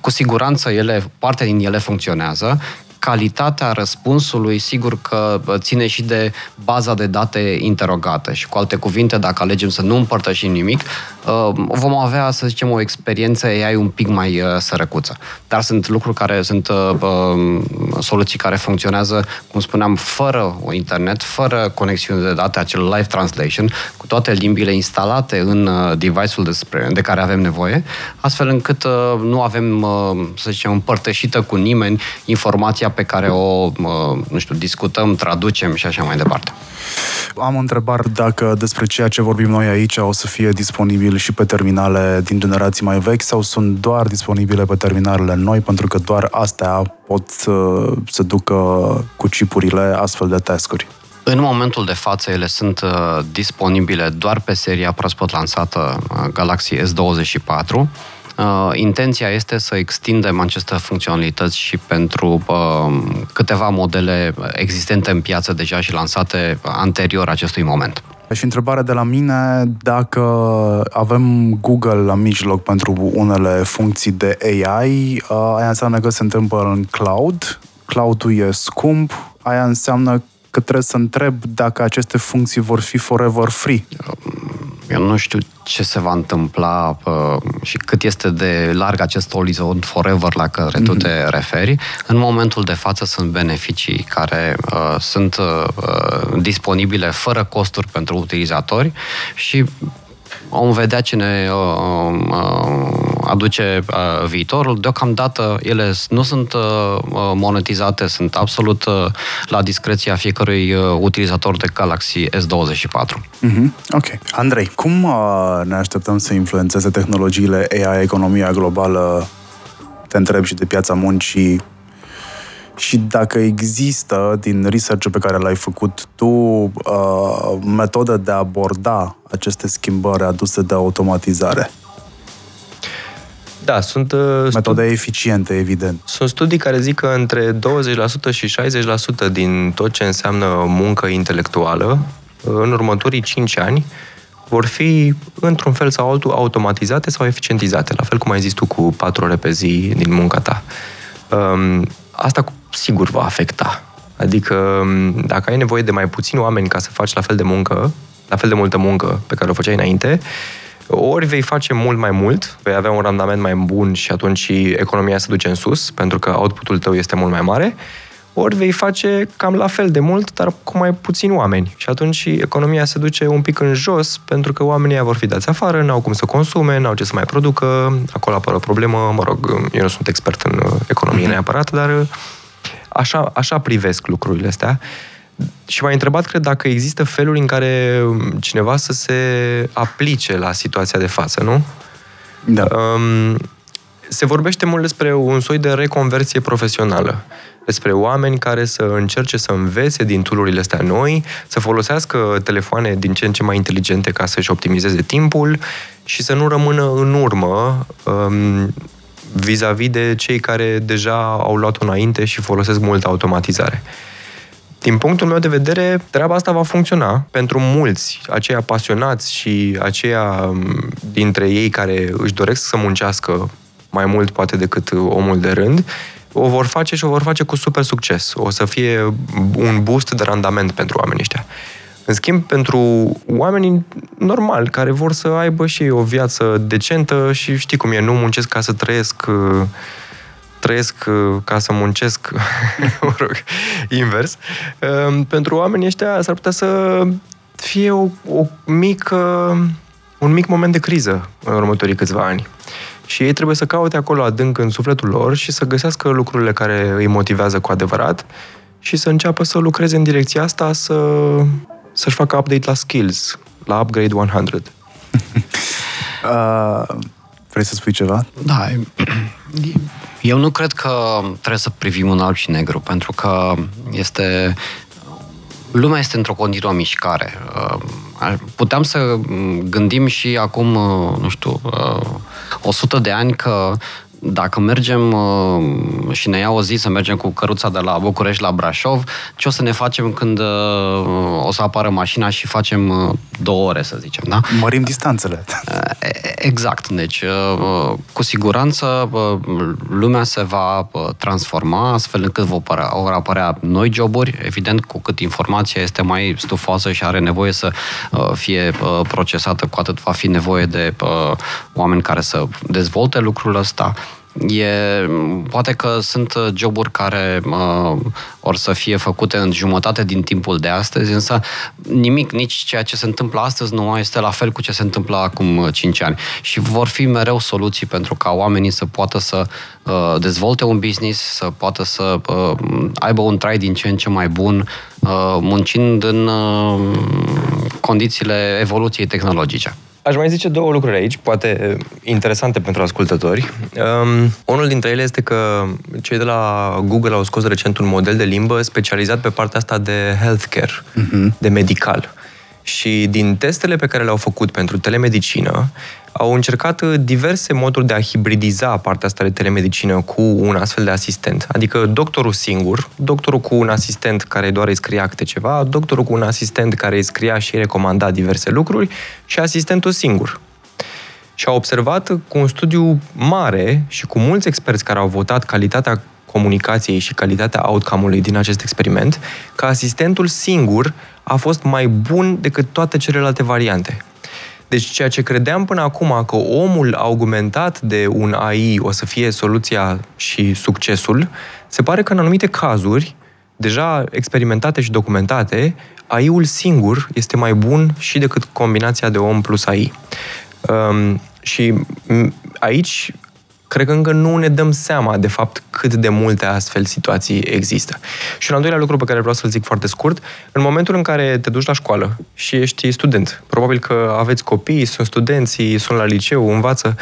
Cu siguranță ele, parte din ele funcționează, calitatea răspunsului, sigur că ține și de baza de date interogate și cu alte cuvinte, dacă alegem să nu împărtășim nimic, uh, vom avea, să zicem, o experiență AI un pic mai uh, sărăcuță. Dar sunt lucruri care sunt uh, um, soluții care funcționează, cum spuneam, fără o internet, fără conexiune de date, acel live translation, cu toate limbile instalate în device-ul despre, de care avem nevoie, astfel încât nu avem, să zicem, împărtășită cu nimeni informația pe care o, nu știu, discutăm, traducem și așa mai departe. Am întrebat dacă despre ceea ce vorbim noi aici o să fie disponibil și pe terminale din generații mai vechi sau sunt doar disponibile pe terminalele noi, pentru că doar astea pot să, să ducă cu chipurile astfel de tascuri. În momentul de față, ele sunt uh, disponibile doar pe seria proaspăt lansată uh, Galaxy S24 Uh, intenția este să extindem aceste funcționalități și pentru uh, câteva modele existente în piață deja și lansate anterior acestui moment. Și întrebarea de la mine, dacă avem Google la mijloc pentru unele funcții de AI, uh, aia înseamnă că se întâmplă în cloud, cloud-ul e scump, aia înseamnă că trebuie să întreb dacă aceste funcții vor fi forever free. Eu nu știu ce se va întâmpla uh, și cât este de larg acest orizont forever la care tu te mhm. referi. În momentul de față sunt beneficii care uh, sunt uh, disponibile fără costuri pentru utilizatori și vom vedea ce ne uh, uh, aduce uh, viitorul. Deocamdată ele nu sunt uh, uh monetizate, sunt absolut uh, la discreția fiecărui uh, utilizator de Galaxy S24. Mm-hmm. Ok. Andrei, cum uh, ne așteptăm să influențeze tehnologiile AI economia globală? Te întreb și de piața muncii și dacă există, din research pe care l-ai făcut tu, uh, metode de a aborda aceste schimbări aduse de automatizare. Da, sunt... Uh, Metode studi- eficiente, evident. Sunt studii care zic că între 20% și 60% din tot ce înseamnă muncă intelectuală, uh, în următorii 5 ani, vor fi, într-un fel sau altul, automatizate sau eficientizate, la fel cum ai zis tu cu 4 ore pe zi din munca ta. Um, asta sigur va afecta. Adică, um, dacă ai nevoie de mai puțini oameni ca să faci la fel de muncă, la fel de multă muncă pe care o făceai înainte, ori vei face mult mai mult, vei avea un randament mai bun și atunci economia se duce în sus, pentru că outputul tău este mult mai mare, ori vei face cam la fel de mult, dar cu mai puțini oameni. Și atunci economia se duce un pic în jos, pentru că oamenii vor fi dați afară, n-au cum să consume, n-au ce să mai producă, acolo apare o problemă, mă rog, eu nu sunt expert în uh, economie mhm. neapărat, dar uh, așa, așa privesc lucrurile astea. Și m-ai întrebat, cred, dacă există feluri în care cineva să se aplice la situația de față, nu? Da. Um, se vorbește mult despre un soi de reconversie profesională despre oameni care să încerce să învețe din tulurile astea noi, să folosească telefoane din ce în ce mai inteligente ca să-și optimizeze timpul și să nu rămână în urmă um, vis-a-vis de cei care deja au luat-o înainte și folosesc mult automatizare. din punctul meu de vedere, treaba asta va funcționa pentru mulți, aceia pasionați și aceia um, dintre ei care își doresc să muncească mai mult poate decât omul de rând, o vor face și o vor face cu super succes. O să fie un boost de randament pentru oamenii ăștia. În schimb, pentru oamenii normali, care vor să aibă și o viață decentă și știi cum e, nu muncesc ca să trăiesc uh, trăiesc uh, ca să muncesc, mă rog, invers. Um, pentru oamenii ăștia s-ar putea să fie o, o mică, un mic moment de criză în următorii câțiva ani. Și ei trebuie să caute acolo adânc în sufletul lor și să găsească lucrurile care îi motivează cu adevărat și să înceapă să lucreze în direcția asta, să, să-și facă update la skills, la upgrade 100. uh, vrei să spui ceva? Da, eu nu cred că trebuie să privim un alb și negru, pentru că este lumea este într-o continuă mișcare. Uh, puteam să gândim și acum, uh, nu știu, 100 uh, de ani că dacă mergem uh, și ne ia o zi să mergem cu căruța de la București la Brașov, ce o să ne facem când uh, o să apară mașina și facem uh, două ore, să zicem, da? Mărim distanțele. Exact. Deci, cu siguranță, lumea se va transforma astfel încât vor apărea noi joburi. Evident, cu cât informația este mai stufoasă și are nevoie să fie procesată, cu atât va fi nevoie de oameni care să dezvolte lucrul ăsta. E, poate că sunt joburi care uh, or să fie făcute în jumătate din timpul de astăzi, însă nimic, nici ceea ce se întâmplă astăzi nu mai este la fel cu ce se întâmplă acum 5 ani. Și vor fi mereu soluții pentru ca oamenii să poată să uh, dezvolte un business, să poată să uh, aibă un trai din ce în ce mai bun, uh, muncind în uh, condițiile evoluției tehnologice. Aș mai zice două lucruri aici, poate interesante pentru ascultători. Um, unul dintre ele este că cei de la Google au scos recent un model de limbă specializat pe partea asta de healthcare, uh-huh. de medical. Și din testele pe care le-au făcut pentru telemedicină, au încercat uh, diverse moduri de a hibridiza partea asta de telemedicină cu un astfel de asistent. Adică doctorul singur, doctorul cu un asistent care doar îi scria câte ceva, doctorul cu un asistent care îi scria și îi recomanda diverse lucruri și asistentul singur. Și au observat cu un studiu mare și cu mulți experți care au votat calitatea comunicației și calitatea outcome-ului din acest experiment, că asistentul singur a fost mai bun decât toate celelalte variante. Deci ceea ce credeam până acum că omul augmentat de un AI o să fie soluția și succesul, se pare că în anumite cazuri, deja experimentate și documentate, AI-ul singur este mai bun și decât combinația de om plus AI. Um, și aici cred că încă nu ne dăm seama de fapt cât de multe astfel situații există. Și un al doilea lucru pe care vreau să-l zic foarte scurt, în momentul în care te duci la școală și ești student, probabil că aveți copii, sunt studenți, sunt la liceu, învață,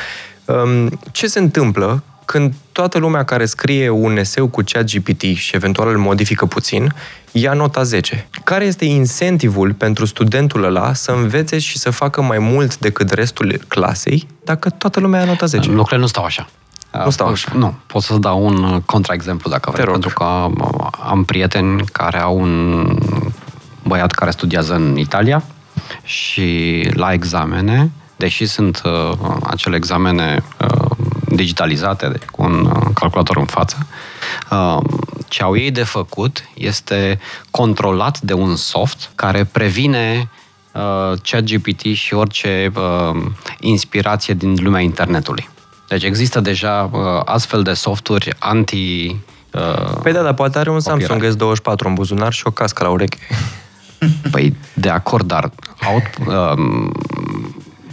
um, ce se întâmplă când toată lumea care scrie un eseu cu chat GPT și eventual îl modifică puțin, ia nota 10. Care este incentivul pentru studentul ăla să învețe și să facă mai mult decât restul clasei dacă toată lumea ia nota 10? Lucrurile nu stau așa. Nu stau așa. Nu, pot să-ți dau un contraexemplu dacă vrei, pentru că am prieteni care au un băiat care studiază în Italia și la examene, deși sunt uh, acele examene uh, digitalizate, deci cu un uh, calculator în față, uh, ce au ei de făcut este controlat de un soft care previne uh, ChatGPT și orice inspirație din lumea internetului. Deci există deja astfel de softuri anti Păi da, dar poate are un Samsung S24 în buzunar și o cască la ureche. Păi de acord, dar out, uh,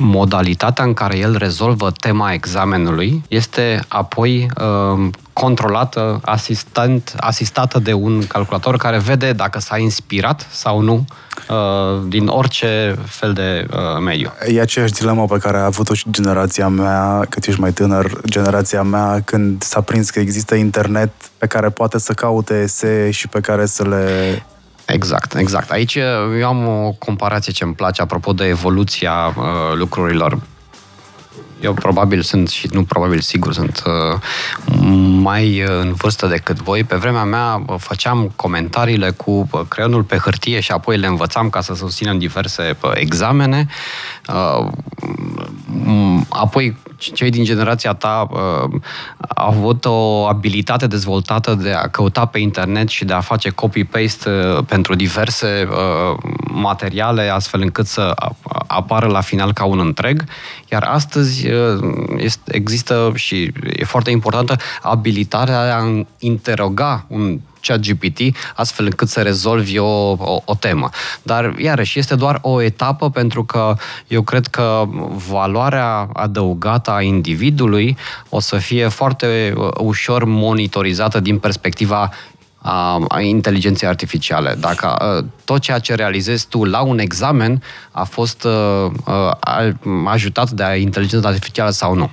modalitatea în care el rezolvă tema examenului este apoi uh, controlată, asistent, asistată de un calculator care vede dacă s-a inspirat sau nu uh, din orice fel de uh, mediu. E aceeași dilemă pe care a avut-o și generația mea, cât ești mai tânăr, generația mea, când s-a prins că există internet pe care poate să caute esee și pe care să le Exact, exact. Aici uh, eu am o comparație ce îmi place apropo de evoluția uh, lucrurilor. eu probabil sunt și nu probabil sigur sunt uh, mai în vârstă decât voi. Pe vremea mea uh, făceam comentariile cu uh, creionul pe hârtie și apoi le învățam ca să susținem diverse examene. Apoi cei din generația ta uh, au avut o abilitate dezvoltată de a căuta pe internet și de a face copy-paste uh, pentru diverse uh, materiale, astfel încât să apară la final ca un întreg. Iar astăzi uh, este, există și e foarte importantă abilitatea de a interoga un ChatGPT, astfel încât să rezolvi o, o, o temă. Dar, iarăși, este doar o etapă pentru că eu cred că valoarea adăugată a individului o să fie foarte uh, ușor monitorizată din perspectiva a, a inteligenței artificiale. Dacă a, tot ceea ce realizezi tu la un examen a fost a, a, ajutat de inteligența artificială sau nu?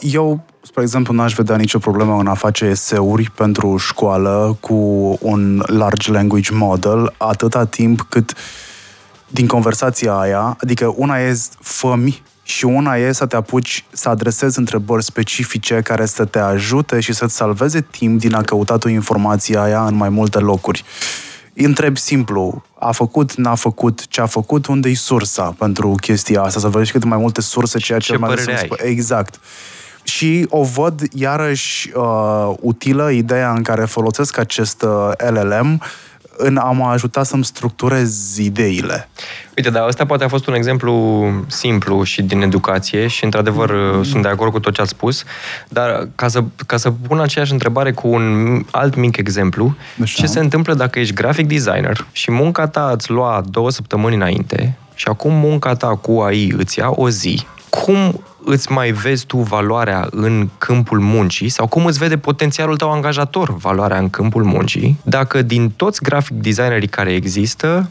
Eu spre exemplu, n-aș vedea nicio problemă în a face eseuri pentru școală cu un large language model, atâta timp cât din conversația aia, adică una e fămi și una e să te apuci să adresezi întrebări specifice care să te ajute și să-ți salveze timp din a căuta tu informația aia în mai multe locuri. Întreb simplu, a făcut, n-a făcut, ce a făcut, unde e sursa pentru chestia asta, să vezi cât mai multe surse, ceea ce, ce mai ai? Exact și o văd iarăși uh, utilă ideea în care folosesc acest uh, LLM în a mă ajuta să-mi structurez ideile. Uite, dar ăsta poate a fost un exemplu simplu și din educație și, într-adevăr, mm. sunt de acord cu tot ce ați spus, dar ca să, ca să pun aceeași întrebare cu un alt mic exemplu, Așa. ce se întâmplă dacă ești graphic designer și munca ta îți lua două săptămâni înainte și acum munca ta cu AI îți ia o zi, cum îți mai vezi tu valoarea în câmpul muncii sau cum îți vede potențialul tău angajator valoarea în câmpul muncii, dacă din toți grafic designerii care există,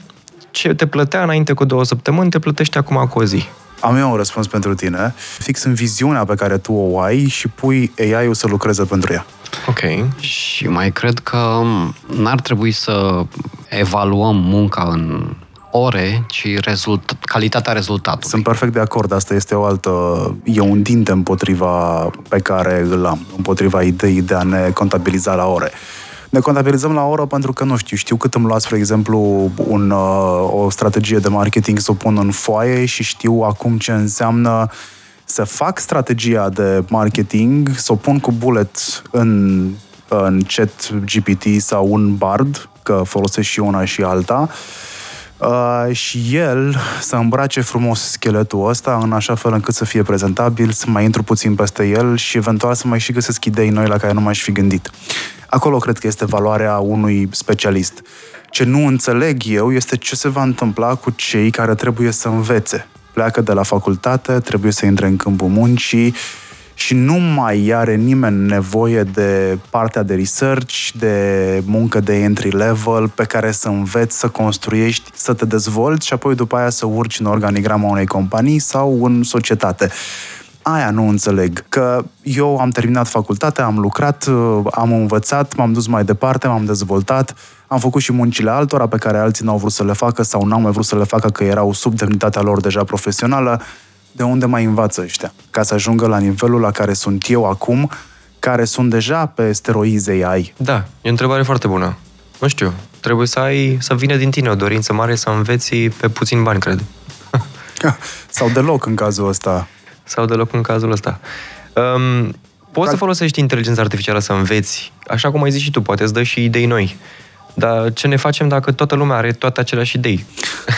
ce te plătea înainte cu două săptămâni, te plătește acum cu o zi. Am eu un răspuns pentru tine, fix în viziunea pe care tu o ai și pui AI-ul să lucreze pentru ea. Ok. Și mai cred că n-ar trebui să evaluăm munca în ore, ci rezult, calitatea rezultatului. Sunt perfect de acord. Asta este o altă... E un dinte împotriva pe care îl am, împotriva ideii de a ne contabiliza la ore. Ne contabilizăm la oră pentru că, nu știu, știu cât îmi luați, spre exemplu, un, uh, o strategie de marketing să o pun în foaie și știu acum ce înseamnă să fac strategia de marketing, să o pun cu bullet în, în chat GPT sau un Bard, că folosesc și una și alta, Uh, și el să îmbrace frumos scheletul ăsta în așa fel încât să fie prezentabil, să mai intru puțin peste el și eventual să mai și găsesc idei noi la care nu m-aș fi gândit. Acolo cred că este valoarea unui specialist. Ce nu înțeleg eu este ce se va întâmpla cu cei care trebuie să învețe. Pleacă de la facultate, trebuie să intre în câmpul muncii, și nu mai are nimeni nevoie de partea de research, de muncă de entry level pe care să înveți, să construiești, să te dezvolți și apoi după aia să urci în organigrama unei companii sau în societate aia nu înțeleg. Că eu am terminat facultatea, am lucrat, am învățat, m-am dus mai departe, m-am dezvoltat, am făcut și muncile altora pe care alții n-au vrut să le facă sau n-au mai vrut să le facă că erau sub demnitatea lor deja profesională de unde mai învață ăștia, ca să ajungă la nivelul la care sunt eu acum, care sunt deja pe steroize AI. Da, e o întrebare foarte bună. Nu știu, trebuie să ai, să vină din tine o dorință mare să înveți pe puțin bani, cred. Sau deloc în cazul ăsta. Sau deloc în cazul ăsta. Um, poți Cal... să folosești inteligența artificială să înveți, așa cum ai zis și tu, poate îți dă și idei noi. Dar ce ne facem dacă toată lumea are toate aceleași idei?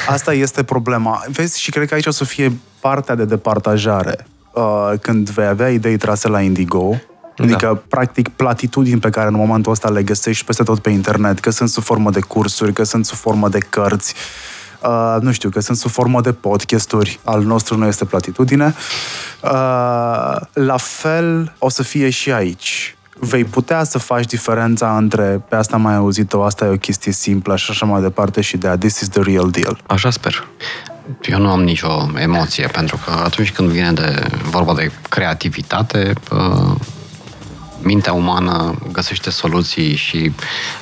Asta este problema. Vezi, și cred că aici o să fie partea de departajare. Uh, când vei avea idei trase la Indigo, da. Adică, practic, platitudini pe care în momentul ăsta le găsești peste tot pe internet, că sunt sub formă de cursuri, că sunt sub formă de cărți, uh, nu știu, că sunt sub formă de podcasturi, al nostru nu este platitudine. Uh, la fel o să fie și aici vei putea să faci diferența între pe asta mai auzit-o, asta e o chestie simplă și așa mai departe și de a this is the real deal. Așa sper. Eu nu am nicio emoție, pentru că atunci când vine de vorba de creativitate, uh, mintea umană găsește soluții și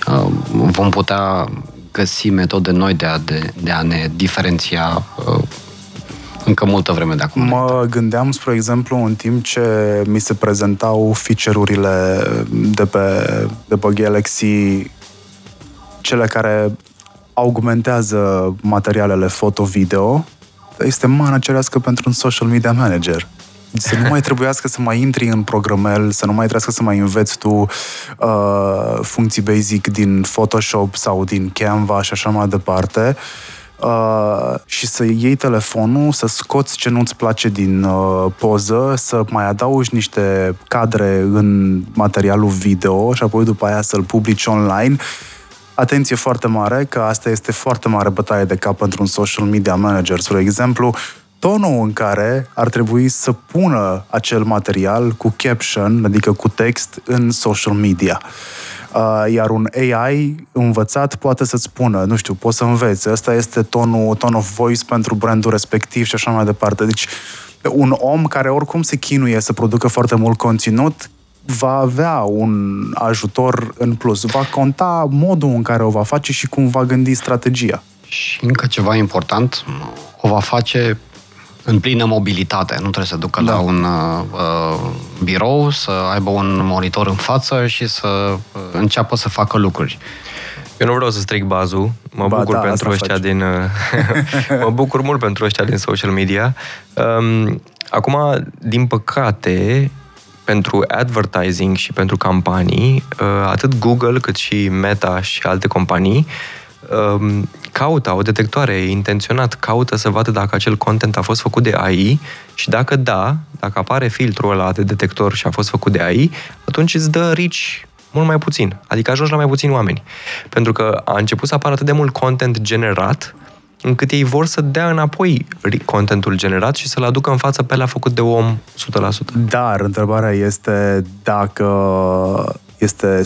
uh, vom putea găsi metode noi de a, de, de a ne diferenția uh, încă multă vreme de acum. Mă gândeam, spre exemplu, în timp ce mi se prezentau feature-urile de pe, de pe Galaxy, cele care augmentează materialele foto-video, este mana cerească pentru un social media manager. Să nu mai trebuiască să mai intri în programel, să nu mai trebuiască să mai înveți tu uh, funcții basic din Photoshop sau din Canva și așa mai departe. Uh, și să iei telefonul, să scoți ce nu-ți place din uh, poză, să mai adaugi niște cadre în materialul video și apoi după aia să-l publici online. Atenție foarte mare, că asta este foarte mare bătaie de cap pentru un social media manager, spre exemplu, tonul în care ar trebui să pună acel material cu caption, adică cu text, în social media. Uh, iar un AI învățat poate să-ți spună, nu știu, poți să înveți, ăsta este tonul, ton of voice pentru brandul respectiv și așa mai departe. Deci, un om care oricum se chinuie să producă foarte mult conținut, va avea un ajutor în plus. Va conta modul în care o va face și cum va gândi strategia. Și încă ceva important, o va face în plină mobilitate. Nu trebuie să ducă da. la un uh, uh, birou, să aibă un monitor în față și să uh, înceapă să facă lucruri. Eu nu vreau să stric bazul, mă ba, bucur da, pentru ăștia faci. din... Uh, mă bucur mult pentru ăștia din social media. Um, acum, din păcate, pentru advertising și pentru campanii, uh, atât Google cât și Meta și alte companii um, caută, o detectoare intenționat, caută să vadă dacă acel content a fost făcut de AI și dacă da, dacă apare filtrul ăla de detector și a fost făcut de AI, atunci îți dă rich mult mai puțin. Adică ajungi la mai puțini oameni. Pentru că a început să apară atât de mult content generat, încât ei vor să dea înapoi contentul generat și să-l aducă în față pe la făcut de om 100%. Dar întrebarea este dacă este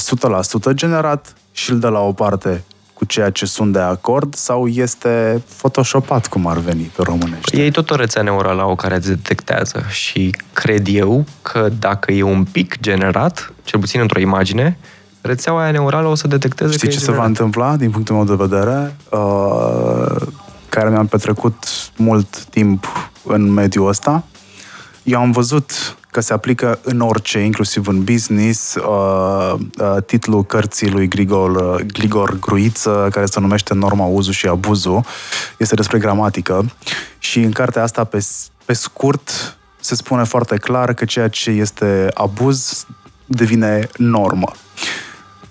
100% generat și îl dă la o parte cu ceea ce sunt de acord sau este photoshopat, cum ar veni pe românește? Ei tot o rețea neurală care îți detectează și cred eu că dacă e un pic generat, cel puțin într-o imagine, rețeaua aia neurală o să detecteze Știi că ce se va întâmpla, din punctul meu de vedere? Uh, care mi-am petrecut mult timp în mediul ăsta. Eu am văzut că se aplică în orice, inclusiv în business, uh, uh, titlul cărții lui Grigor, uh, Grigor Gruiță, care se numește Norma uzul și abuzul, este despre gramatică și în cartea asta, pe, pe scurt, se spune foarte clar că ceea ce este abuz devine normă.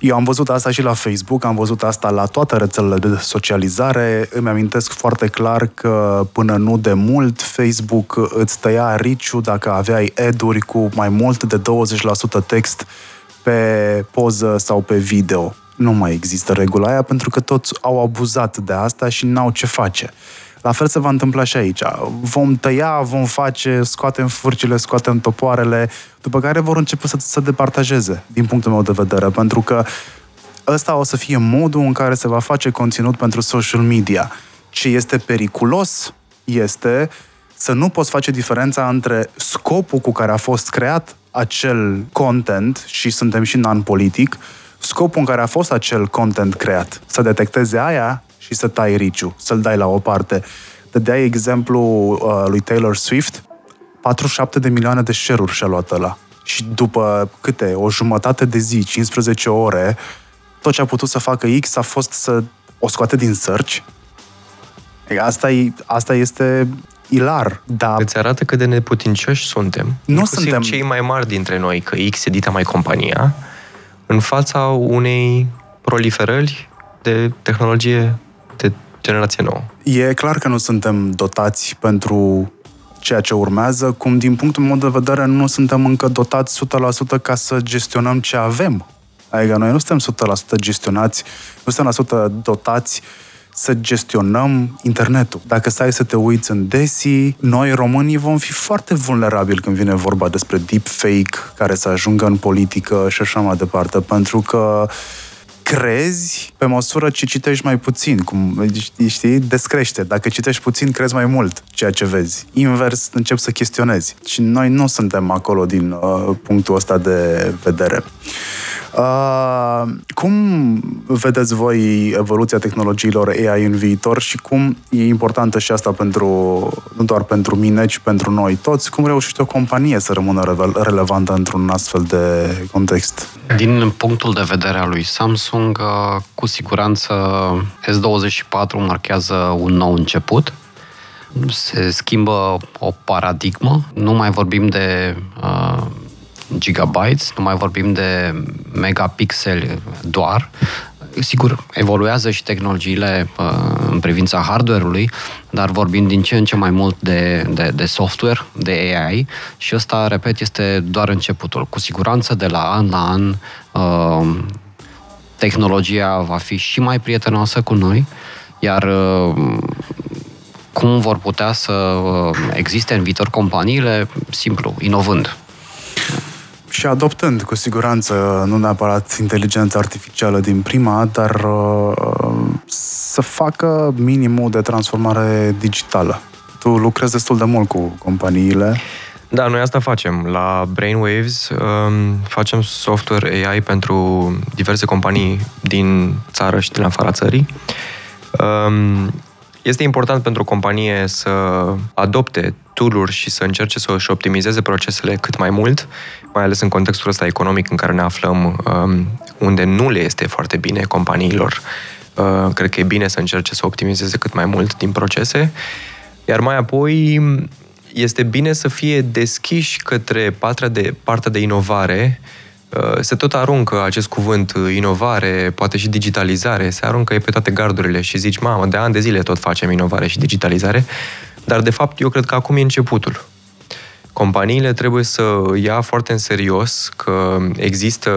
Eu am văzut asta și la Facebook, am văzut asta la toate rețelele de socializare. Îmi amintesc foarte clar că până nu de mult Facebook îți tăia riciu dacă aveai eduri cu mai mult de 20% text pe poză sau pe video. Nu mai există regula aia pentru că toți au abuzat de asta și n-au ce face. La fel se va întâmpla și aici. Vom tăia, vom face, scoatem furcile, scoatem topoarele, după care vor începe să se departajeze, din punctul meu de vedere, pentru că ăsta o să fie modul în care se va face conținut pentru social media. Ce este periculos este să nu poți face diferența între scopul cu care a fost creat acel content, și suntem și non-politic, scopul în care a fost acel content creat. Să detecteze aia și să tai riciu, să-l dai la o parte. Dădeai exemplu uh, lui Taylor Swift, 47 de milioane de share-uri și-a luat ăla. Și după câte? O jumătate de zi, 15 ore, tot ce a putut să facă X a fost să o scoate din search. Asta, e, asta este ilar, da. Îți arată cât de neputincioși suntem. Nu Inclusiv suntem cei mai mari dintre noi, că X edita mai compania, în fața unei proliferări de tehnologie de generație nouă. E clar că nu suntem dotați pentru ceea ce urmează, cum din punctul meu de vedere nu suntem încă dotați 100% ca să gestionăm ce avem. Adică noi nu suntem 100% gestionați, nu suntem 100% dotați să gestionăm internetul. Dacă stai să te uiți în DESI, noi românii vom fi foarte vulnerabili când vine vorba despre deepfake care să ajungă în politică și așa mai departe, pentru că crezi pe măsură ce citești mai puțin. Cum, știi, descrește. Dacă citești puțin, crezi mai mult ceea ce vezi. Invers, încep să chestionezi. Și noi nu suntem acolo din uh, punctul ăsta de vedere. Uh, cum vedeți voi evoluția tehnologiilor AI în viitor și cum e importantă și asta pentru, nu doar pentru mine, ci pentru noi toți? Cum reușește o companie să rămână relevantă într-un astfel de context? Din punctul de vedere al lui Samsung, uh, cu siguranță S24 marchează un nou început se schimbă o paradigmă. Nu mai vorbim de uh, gigabytes, nu mai vorbim de megapixeli doar. Sigur, evoluează și tehnologiile uh, în privința hardware-ului, dar vorbim din ce în ce mai mult de, de, de software, de AI și ăsta, repet, este doar începutul. Cu siguranță, de la an la an, uh, tehnologia va fi și mai prietenoasă cu noi, iar uh, cum vor putea să uh, existe în viitor companiile? Simplu, inovând. Și adoptând, cu siguranță, nu neapărat inteligența artificială din prima, dar uh, să facă minimul de transformare digitală. Tu lucrezi destul de mult cu companiile. Da, noi asta facem. La Brainwaves um, facem software AI pentru diverse companii din țară și din afara țării. Um, este important pentru o companie să adopte tool și să încerce să își optimizeze procesele cât mai mult, mai ales în contextul ăsta economic în care ne aflăm, um, unde nu le este foarte bine companiilor. Uh, cred că e bine să încerce să optimizeze cât mai mult din procese. Iar mai apoi este bine să fie deschiși către partea de, partea de inovare Uh, se tot aruncă acest cuvânt uh, inovare, poate și digitalizare, se aruncă pe toate gardurile și zici, mamă, de ani de zile tot facem inovare și digitalizare, dar de fapt eu cred că acum e începutul. Companiile trebuie să ia foarte în serios că există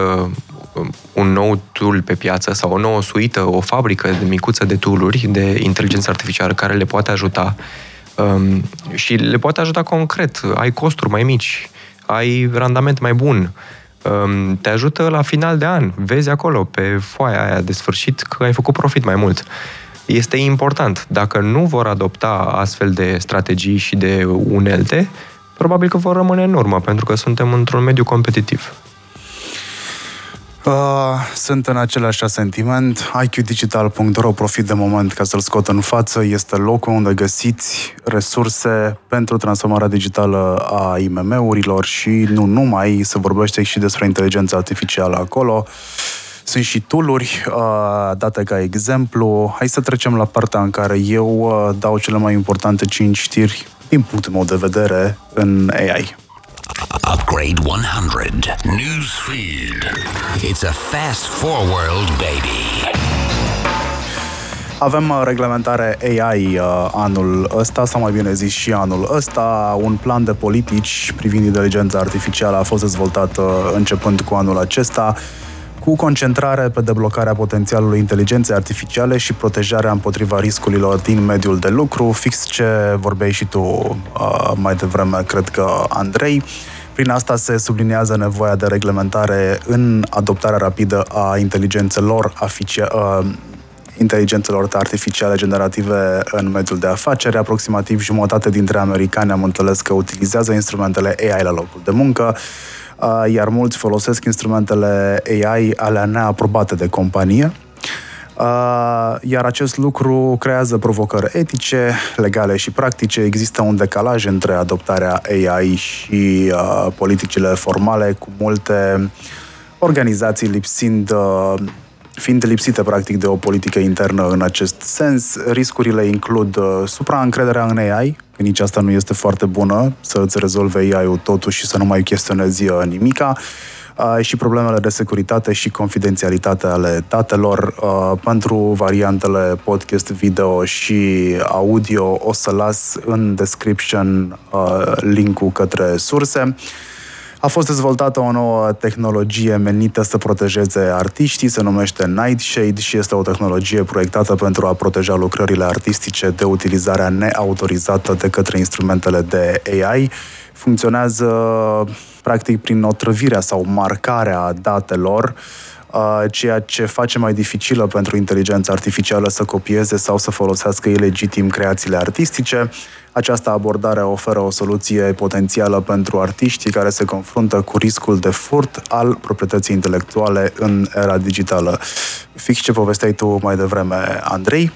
um, un nou tool pe piață sau o nouă suită, o fabrică de micuță de tooluri de inteligență artificială care le poate ajuta um, și le poate ajuta concret. Ai costuri mai mici, ai randament mai bun, Um, te ajută la final de an. Vezi acolo, pe foaia aia de sfârșit, că ai făcut profit mai mult. Este important. Dacă nu vor adopta astfel de strategii și de unelte, probabil că vor rămâne în urmă, pentru că suntem într-un mediu competitiv. Uh, sunt în același sentiment. IQdigital.ro, profit de moment ca să-l scot în față, este locul unde găsiți resurse pentru transformarea digitală a IMM-urilor și nu numai, se vorbește și despre inteligența artificială acolo. Sunt și tooluri uh, date ca exemplu. Hai să trecem la partea în care eu uh, dau cele mai importante 5 știri din punctul meu de vedere în AI. Upgrade 100. Newsfeed. It's a fast forward, baby. Avem uh, reglementare AI uh, anul ăsta, sau mai bine zis și anul ăsta. Un plan de politici privind inteligența artificială a fost dezvoltat uh, începând cu anul acesta cu concentrare pe deblocarea potențialului inteligenței artificiale și protejarea împotriva riscurilor din mediul de lucru, fix ce vorbeai și tu uh, mai devreme, cred că Andrei. Prin asta se subliniază nevoia de reglementare în adoptarea rapidă a inteligențelor aficia- uh, inteligențelor artificiale generative în mediul de afaceri. Aproximativ jumătate dintre americani am înțeles că utilizează instrumentele AI la locul de muncă iar mulți folosesc instrumentele AI alea neaprobate de companie, iar acest lucru creează provocări etice, legale și practice. Există un decalaj între adoptarea AI și politicile formale, cu multe organizații lipsind fiind lipsite practic de o politică internă în acest sens. Riscurile includ uh, supraîncrederea în AI, că nici asta nu este foarte bună, să îți rezolve AI-ul totul și să nu mai chestionezi uh, nimica, uh, și problemele de securitate și confidențialitate ale datelor. Pentru variantele podcast, video și audio o să las în description linkul către surse. A fost dezvoltată o nouă tehnologie menită să protejeze artiștii, se numește Nightshade și este o tehnologie proiectată pentru a proteja lucrările artistice de utilizarea neautorizată de către instrumentele de AI. Funcționează practic prin otrăvirea sau marcarea datelor uh, ceea ce face mai dificilă pentru inteligența artificială să copieze sau să folosească ilegitim creațiile artistice. Această abordare oferă o soluție potențială pentru artiștii care se confruntă cu riscul de furt al proprietății intelectuale în era digitală. Fix ce povesteai tu mai devreme, Andrei.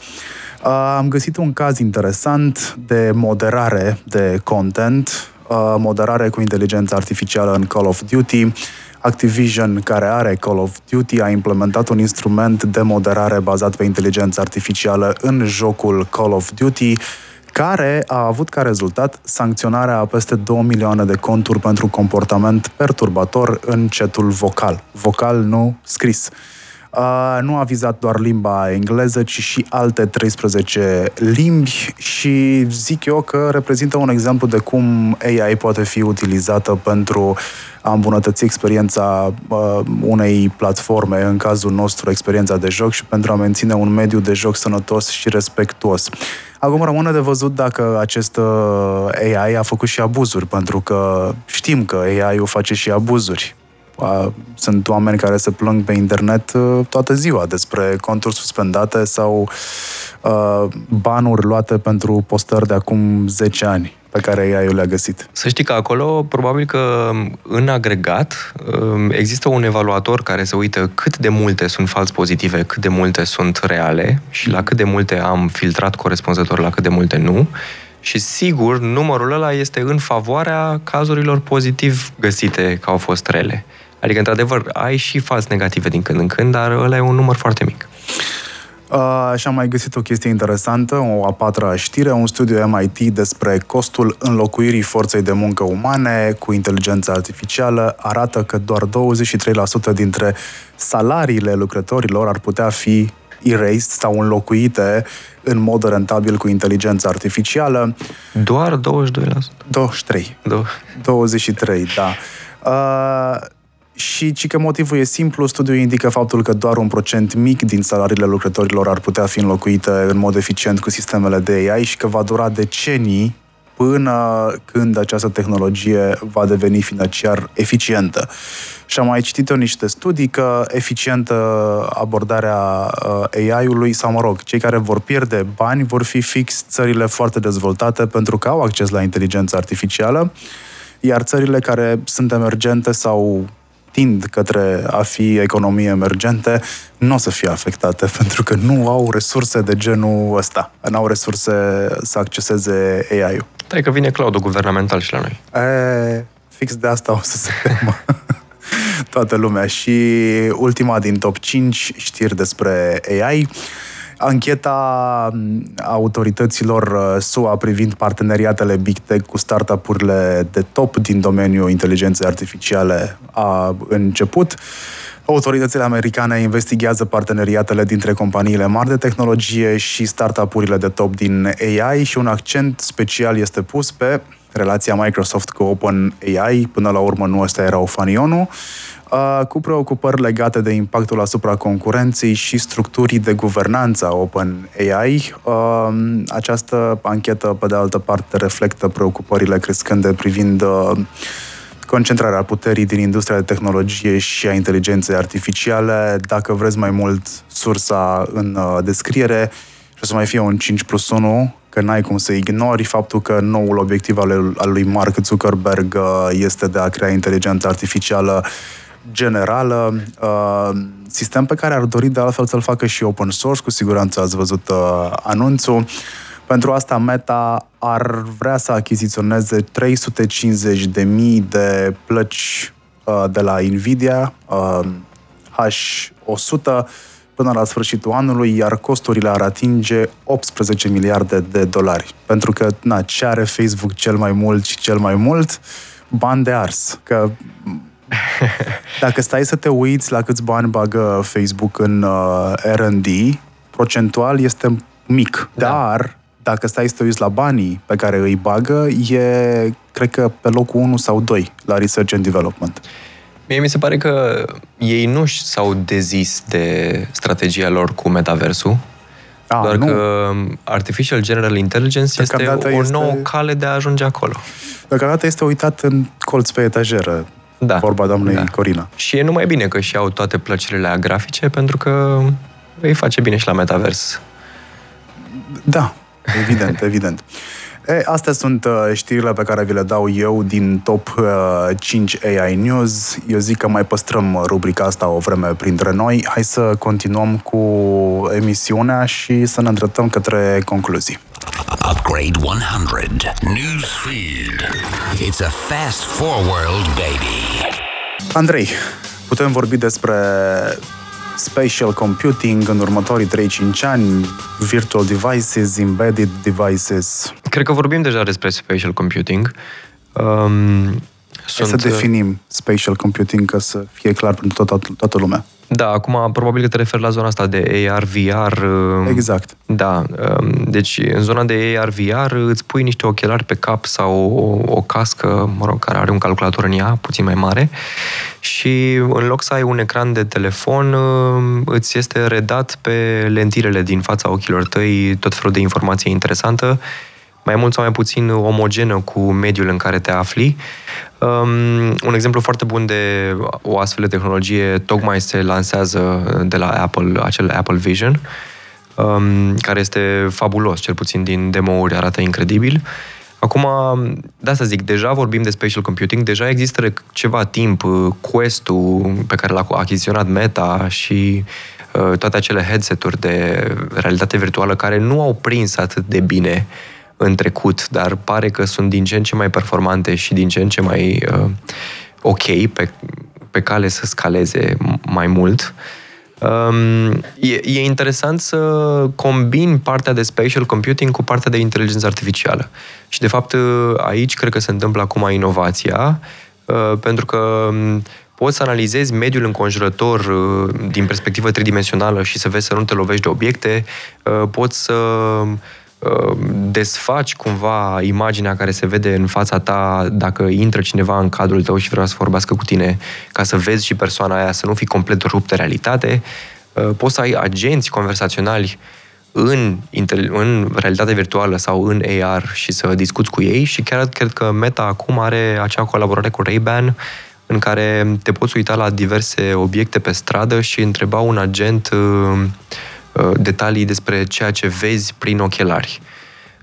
Am găsit un caz interesant de moderare de content, moderare cu inteligență artificială în Call of Duty. Activision, care are Call of Duty, a implementat un instrument de moderare bazat pe inteligență artificială în jocul Call of Duty, care a avut ca rezultat sancționarea a peste 2 milioane de conturi pentru comportament perturbator în cetul vocal. Vocal, nu scris. Uh, nu a vizat doar limba engleză, ci și alte 13 limbi și zic eu că reprezintă un exemplu de cum AI poate fi utilizată pentru a îmbunătăți experiența uh, unei platforme, în cazul nostru experiența de joc și pentru a menține un mediu de joc sănătos și respectuos. Acum rămâne de văzut dacă acest uh, AI a făcut și abuzuri, pentru că știm că AI-ul face și abuzuri. Sunt oameni care se plâng pe internet uh, toată ziua despre conturi suspendate sau uh, banuri luate pentru postări de acum 10 ani pe care AI le-a găsit. Să știi că acolo, probabil că în agregat, um, există un evaluator care se uită cât de multe sunt fals pozitive, cât de multe sunt reale și la cât de multe am filtrat corespunzător, la cât de multe nu. Și sigur, numărul ăla este în favoarea cazurilor pozitiv găsite că au fost rele. Adică, într-adevăr, ai și fals negative din când în când, dar ăla e un număr foarte mic. Uh, și am mai găsit o chestie interesantă, o a patra știre, un studiu MIT despre costul înlocuirii forței de muncă umane cu inteligența artificială arată că doar 23% dintre salariile lucrătorilor ar putea fi erased sau înlocuite în mod rentabil cu inteligența artificială. Doar 22%? 23. Do- 23, da. Uh, și ci că motivul e simplu, studiul indică faptul că doar un procent mic din salariile lucrătorilor ar putea fi înlocuite în mod eficient cu sistemele de AI și că va dura decenii până când această tehnologie va deveni financiar eficientă. Și am mai citit-o niște studii că eficientă abordarea uh, AI-ului, sau mă rog, cei care vor pierde bani vor fi fix țările foarte dezvoltate pentru că au acces la inteligența artificială, iar țările care sunt emergente sau tind către a fi economii emergente, nu o să fie afectate, pentru că nu au resurse de genul ăsta. Nu au resurse să acceseze AI-ul. Da, că vine cloud guvernamental și la noi. E, fix de asta o să se temă toată lumea. Și ultima din top 5 știri despre AI. Ancheta autorităților uh, SUA privind parteneriatele Big Tech cu startup-urile de top din domeniul inteligenței artificiale a început. Autoritățile americane investigează parteneriatele dintre companiile mari de tehnologie și startup-urile de top din AI și un accent special este pus pe relația Microsoft cu OpenAI. Până la urmă nu ăsta era o fanionul cu preocupări legate de impactul asupra concurenței și structurii de guvernanță a OpenAI. Această anchetă, pe de altă parte, reflectă preocupările crescânde privind concentrarea puterii din industria de tehnologie și a inteligenței artificiale. Dacă vreți mai mult sursa în descriere, și o să mai fie un 5 plus 1, că n-ai cum să ignori faptul că noul obiectiv al lui Mark Zuckerberg este de a crea inteligență artificială generală, uh, sistem pe care ar dori de altfel să-l facă și open source, cu siguranță ați văzut uh, anunțul. Pentru asta Meta ar vrea să achiziționeze 350.000 de plăci uh, de la Nvidia H100 până la sfârșitul anului, iar costurile ar atinge 18 miliarde de dolari. Pentru că, na, ce are Facebook cel mai mult și cel mai mult? Bani de ars. Că Dacă stai să te uiți la câți bani bagă Facebook în uh, R&D, procentual este mic. Da. Dar dacă stai să te uiți la banii pe care îi bagă, e, cred că, pe locul 1 sau 2 la Research and Development. Mie mi se pare că ei nu s-au dezis de strategia lor cu metaversul, a, doar nu. că Artificial General Intelligence este o este... nouă cale de a ajunge acolo. Deocamdată este uitat în colț pe etajeră Da. Vorba doamnei Da. Corina. Și e numai bine că și au toate plăcerile aia grafice, pentru că îi face bine și la metavers. Da, evident, evident. E, astea sunt uh, știrile pe care vi le dau eu din top uh, 5 AI News. Eu zic că mai păstrăm uh, rubrica asta o vreme printre noi. Hai să continuăm cu emisiunea și să ne îndreptăm către concluzii. Upgrade 100. Newsfeed. It's a fast forward, baby. Andrei, putem vorbi despre spatial computing în următorii 3-5 ani, virtual devices, embedded devices. Cred că vorbim deja despre spatial computing. Um, Hai sunt, să definim spatial computing ca să fie clar pentru toată, toată lumea. Da, acum probabil că te referi la zona asta de AR, VR. um, Exact. Da, um, deci în zona de AR, VR îți pui niște ochelari pe cap sau o, o cască, mă rog, care are un calculator în ea, puțin mai mare și în loc să ai un ecran de telefon, um, îți este redat pe lentilele din fața ochilor tăi tot felul de informație interesantă, mai mult sau mai puțin omogenă cu mediul în care te afli. Um, un exemplu foarte bun de o astfel de tehnologie tocmai se lansează de la Apple, acel Apple Vision, um, care este fabulos, cel puțin din demo-uri arată incredibil. Acum, de asta zic, deja vorbim de spatial computing, deja există de ceva timp uh, Quest-ul pe care l-a achiziționat Meta și uh, toate acele headset-uri de realitate virtuală care nu au prins atât de bine în trecut, dar pare că sunt din ce în ce mai performante și din ce în ce mai uh, ok pe, pe cale să scaleze m- mai mult. Um, e, e interesant să combin partea de spatial computing cu partea de inteligență artificială. Și, de fapt, aici cred că se întâmplă acum inovația, uh, pentru că um, poți să analizezi mediul înconjurător uh, din perspectivă tridimensională și să vezi să nu te lovești de obiecte, uh, poți să uh, desfaci cumva imaginea care se vede în fața ta dacă intră cineva în cadrul tău și vrea să vorbească cu tine, ca să vezi și persoana aia, să nu fii complet rupt de realitate. Uh, Poți să ai agenți conversaționali în, intel- în realitate virtuală sau în AR și să discuți cu ei și chiar cred că Meta acum are acea colaborare cu Ray-Ban în care te poți uita la diverse obiecte pe stradă și întreba un agent uh, uh, detalii despre ceea ce vezi prin ochelari.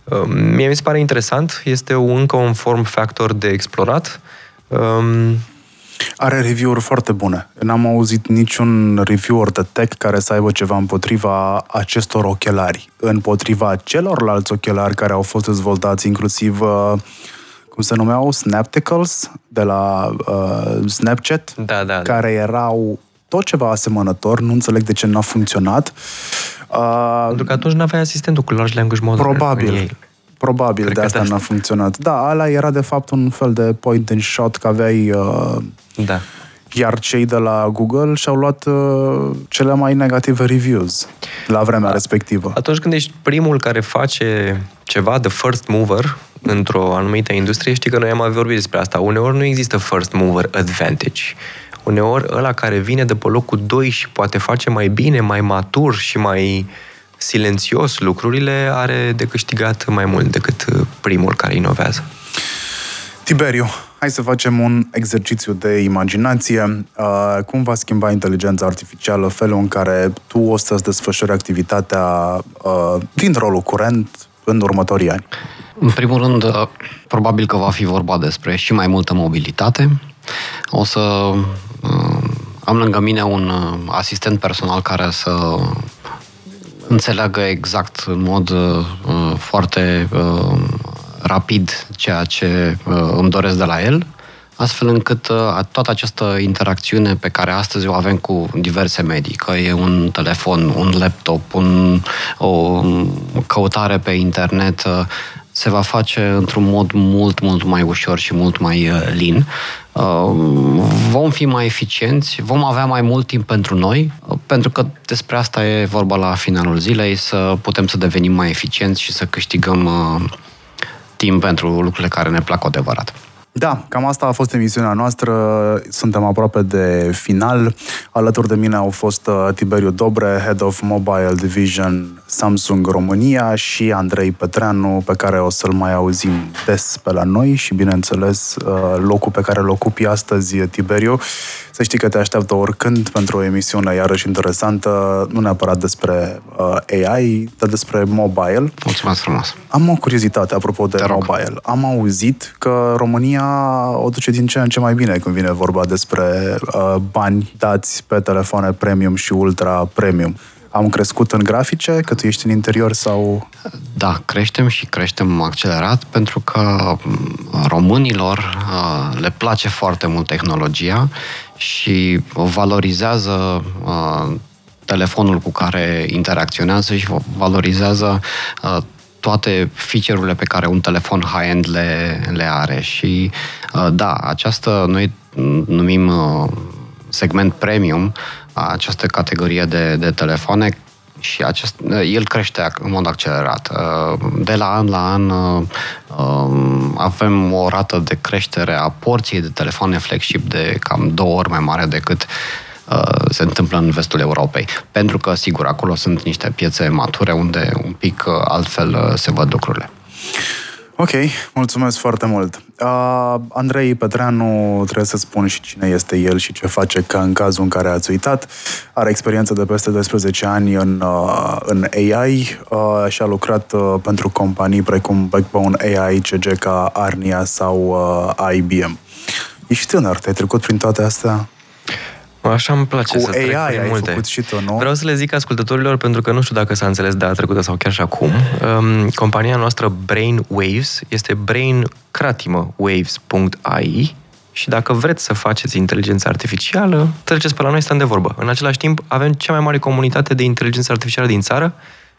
Uh, Mie mi se pare interesant, este un, încă un form factor de explorat. Um, Are review-uri foarte bune. N-am auzit niciun reviewer de tech care să aibă ceva împotriva acestor ochelari, împotriva celorlalți ochelari care au fost dezvoltați, inclusiv, uh, cum se numeau, Snapticals, de la uh, Snapchat, Da, da, da. care erau tot ceva asemănător, nu înțeleg de ce n-a funcționat. Uh, pentru că atunci nu aveai asistentul cu large language model în Probabil. ei. Probabil Cred de că asta de asta. n-a funcționat. Da, ăla era de fapt un fel de point and shot, că aveai... Uh, Da. iar cei de la Google și-au luat uh, cele mai negative reviews la vremea respectivă. Atunci când ești primul care face ceva, the first mover, într-o anumită industrie, știi că noi am mai vorbit despre asta. Uneori nu există first mover advantage. Uneori ăla care vine de pe locul 2 și poate face mai bine, mai matur și mai silențios lucrurile, are de câștigat mai mult decât uh, primul care inovează. Tiberiu, hai să facem un exercițiu de imaginație. Uh, cum va schimba inteligența artificială felul în care tu o să-ți desfășori activitatea uh, din rolul curent în următorii ani? În primul rând, uh, probabil că va fi vorba despre și mai multă mobilitate. O să uh, am lângă mine un uh, asistent personal care să înțeleagă exact în mod uh, foarte uh, rapid ceea ce uh, îmi doresc de la el, astfel încât uh, toată această interacțiune pe care astăzi o avem cu diverse medii, că e un telefon, un laptop, un, o căutare pe internet, uh, se va face într-un mod mult, mult mai ușor și mult mai uh, lin. Uh, Vom fi mai eficienți, vom avea mai mult timp pentru noi, uh, pentru că despre asta e vorba la finalul zilei, să putem să devenim mai eficienți și să câștigăm uh, timp pentru lucrurile care ne plac cu adevărat. Da, cam asta a fost emisiunea noastră. Suntem aproape de final. Alături de mine au fost uh, Tiberiu Dobre, Head of Mobile Division Samsung România și Andrei Petreanu, pe care o să-l mai auzim des pe la noi și, bineînțeles, uh, locul pe care îl ocupi astăzi, Tiberiu. Să știi că te așteaptă oricând pentru o emisiune iarăși interesantă, nu neapărat despre uh, AI, dar despre mobile. Mulțumesc frumos! Am o curiozitate apropo de mobile. Am auzit că România o duce din ce în ce mai bine când vine vorba despre uh, bani dați pe telefoane premium și ultra premium am crescut în grafice, că tu ești în interior sau... Da, creștem și creștem accelerat pentru că mm, românilor uh, le place foarte mult tehnologia și valorizează uh, telefonul cu care interacționează și valorizează uh, toate feature-urile pe care un telefon high-end le, le are. Și da, această noi numim segment premium, această categorie de, de telefoane și acest, el crește în mod accelerat. De la an la an um, avem o rată de creștere a porției de telefoane flagship de cam două ori mai mare decât uh, se întâmplă în vestul Europei. Pentru că, sigur, acolo sunt niște piețe mature unde un pic uh, altfel uh, se văd lucrurile. Ok, mulțumesc foarte mult. Uh, Andrei Petreanu, trebuie să spun și cine este el și ce face, că în cazul în care ați uitat, are experiență de peste 12 ani în, uh, în AI uh, și a lucrat uh, pentru companii precum Backbone AI, CG Arnia sau uh, IBM. Ești tânăr, te-ai trecut prin toate astea? Așa îmi place Cu să trec AI prin ai multe. făcut și tu, nu? Vreau să le zic ascultătorilor, pentru că nu știu dacă s-a înțeles data trecută sau chiar și acum. Um, compania noastră Brain Waves este brain cratimă waves.ai și dacă vreți să faceți inteligență artificială, treceți pe la noi, stăm de vorbă. În același timp, avem cea mai mare comunitate de inteligență artificială din țară,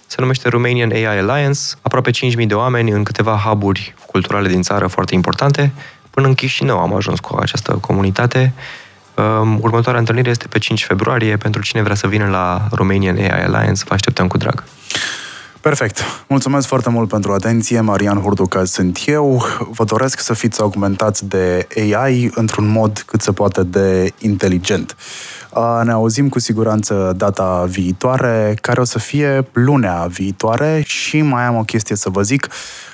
se numește Romanian AI Alliance, aproape 5.000 de oameni în câteva huburi culturale din țară foarte importante. Până în Chișinău am ajuns cu această comunitate Următoarea întâlnire este pe 5 februarie. Pentru cine vrea să vină la Romanian AI Alliance, vă așteptăm cu drag. Perfect. Mulțumesc foarte mult pentru atenție. Marian Hurduca sunt eu. Vă doresc să fiți augmentați de AI într-un mod cât se poate de inteligent. Ne auzim cu siguranță data viitoare, care o să fie lunea viitoare și mai am o chestie să vă zic.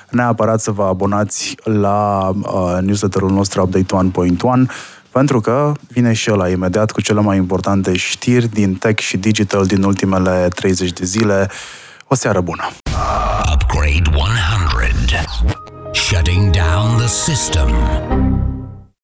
Neapărat să vă abonați la uh, newsletterul nostru Update 1.1 pentru că vine și ăla imediat cu cele mai importante știri din tech și digital din ultimele 30 de zile. O seară bună! Upgrade 100 Shutting down the system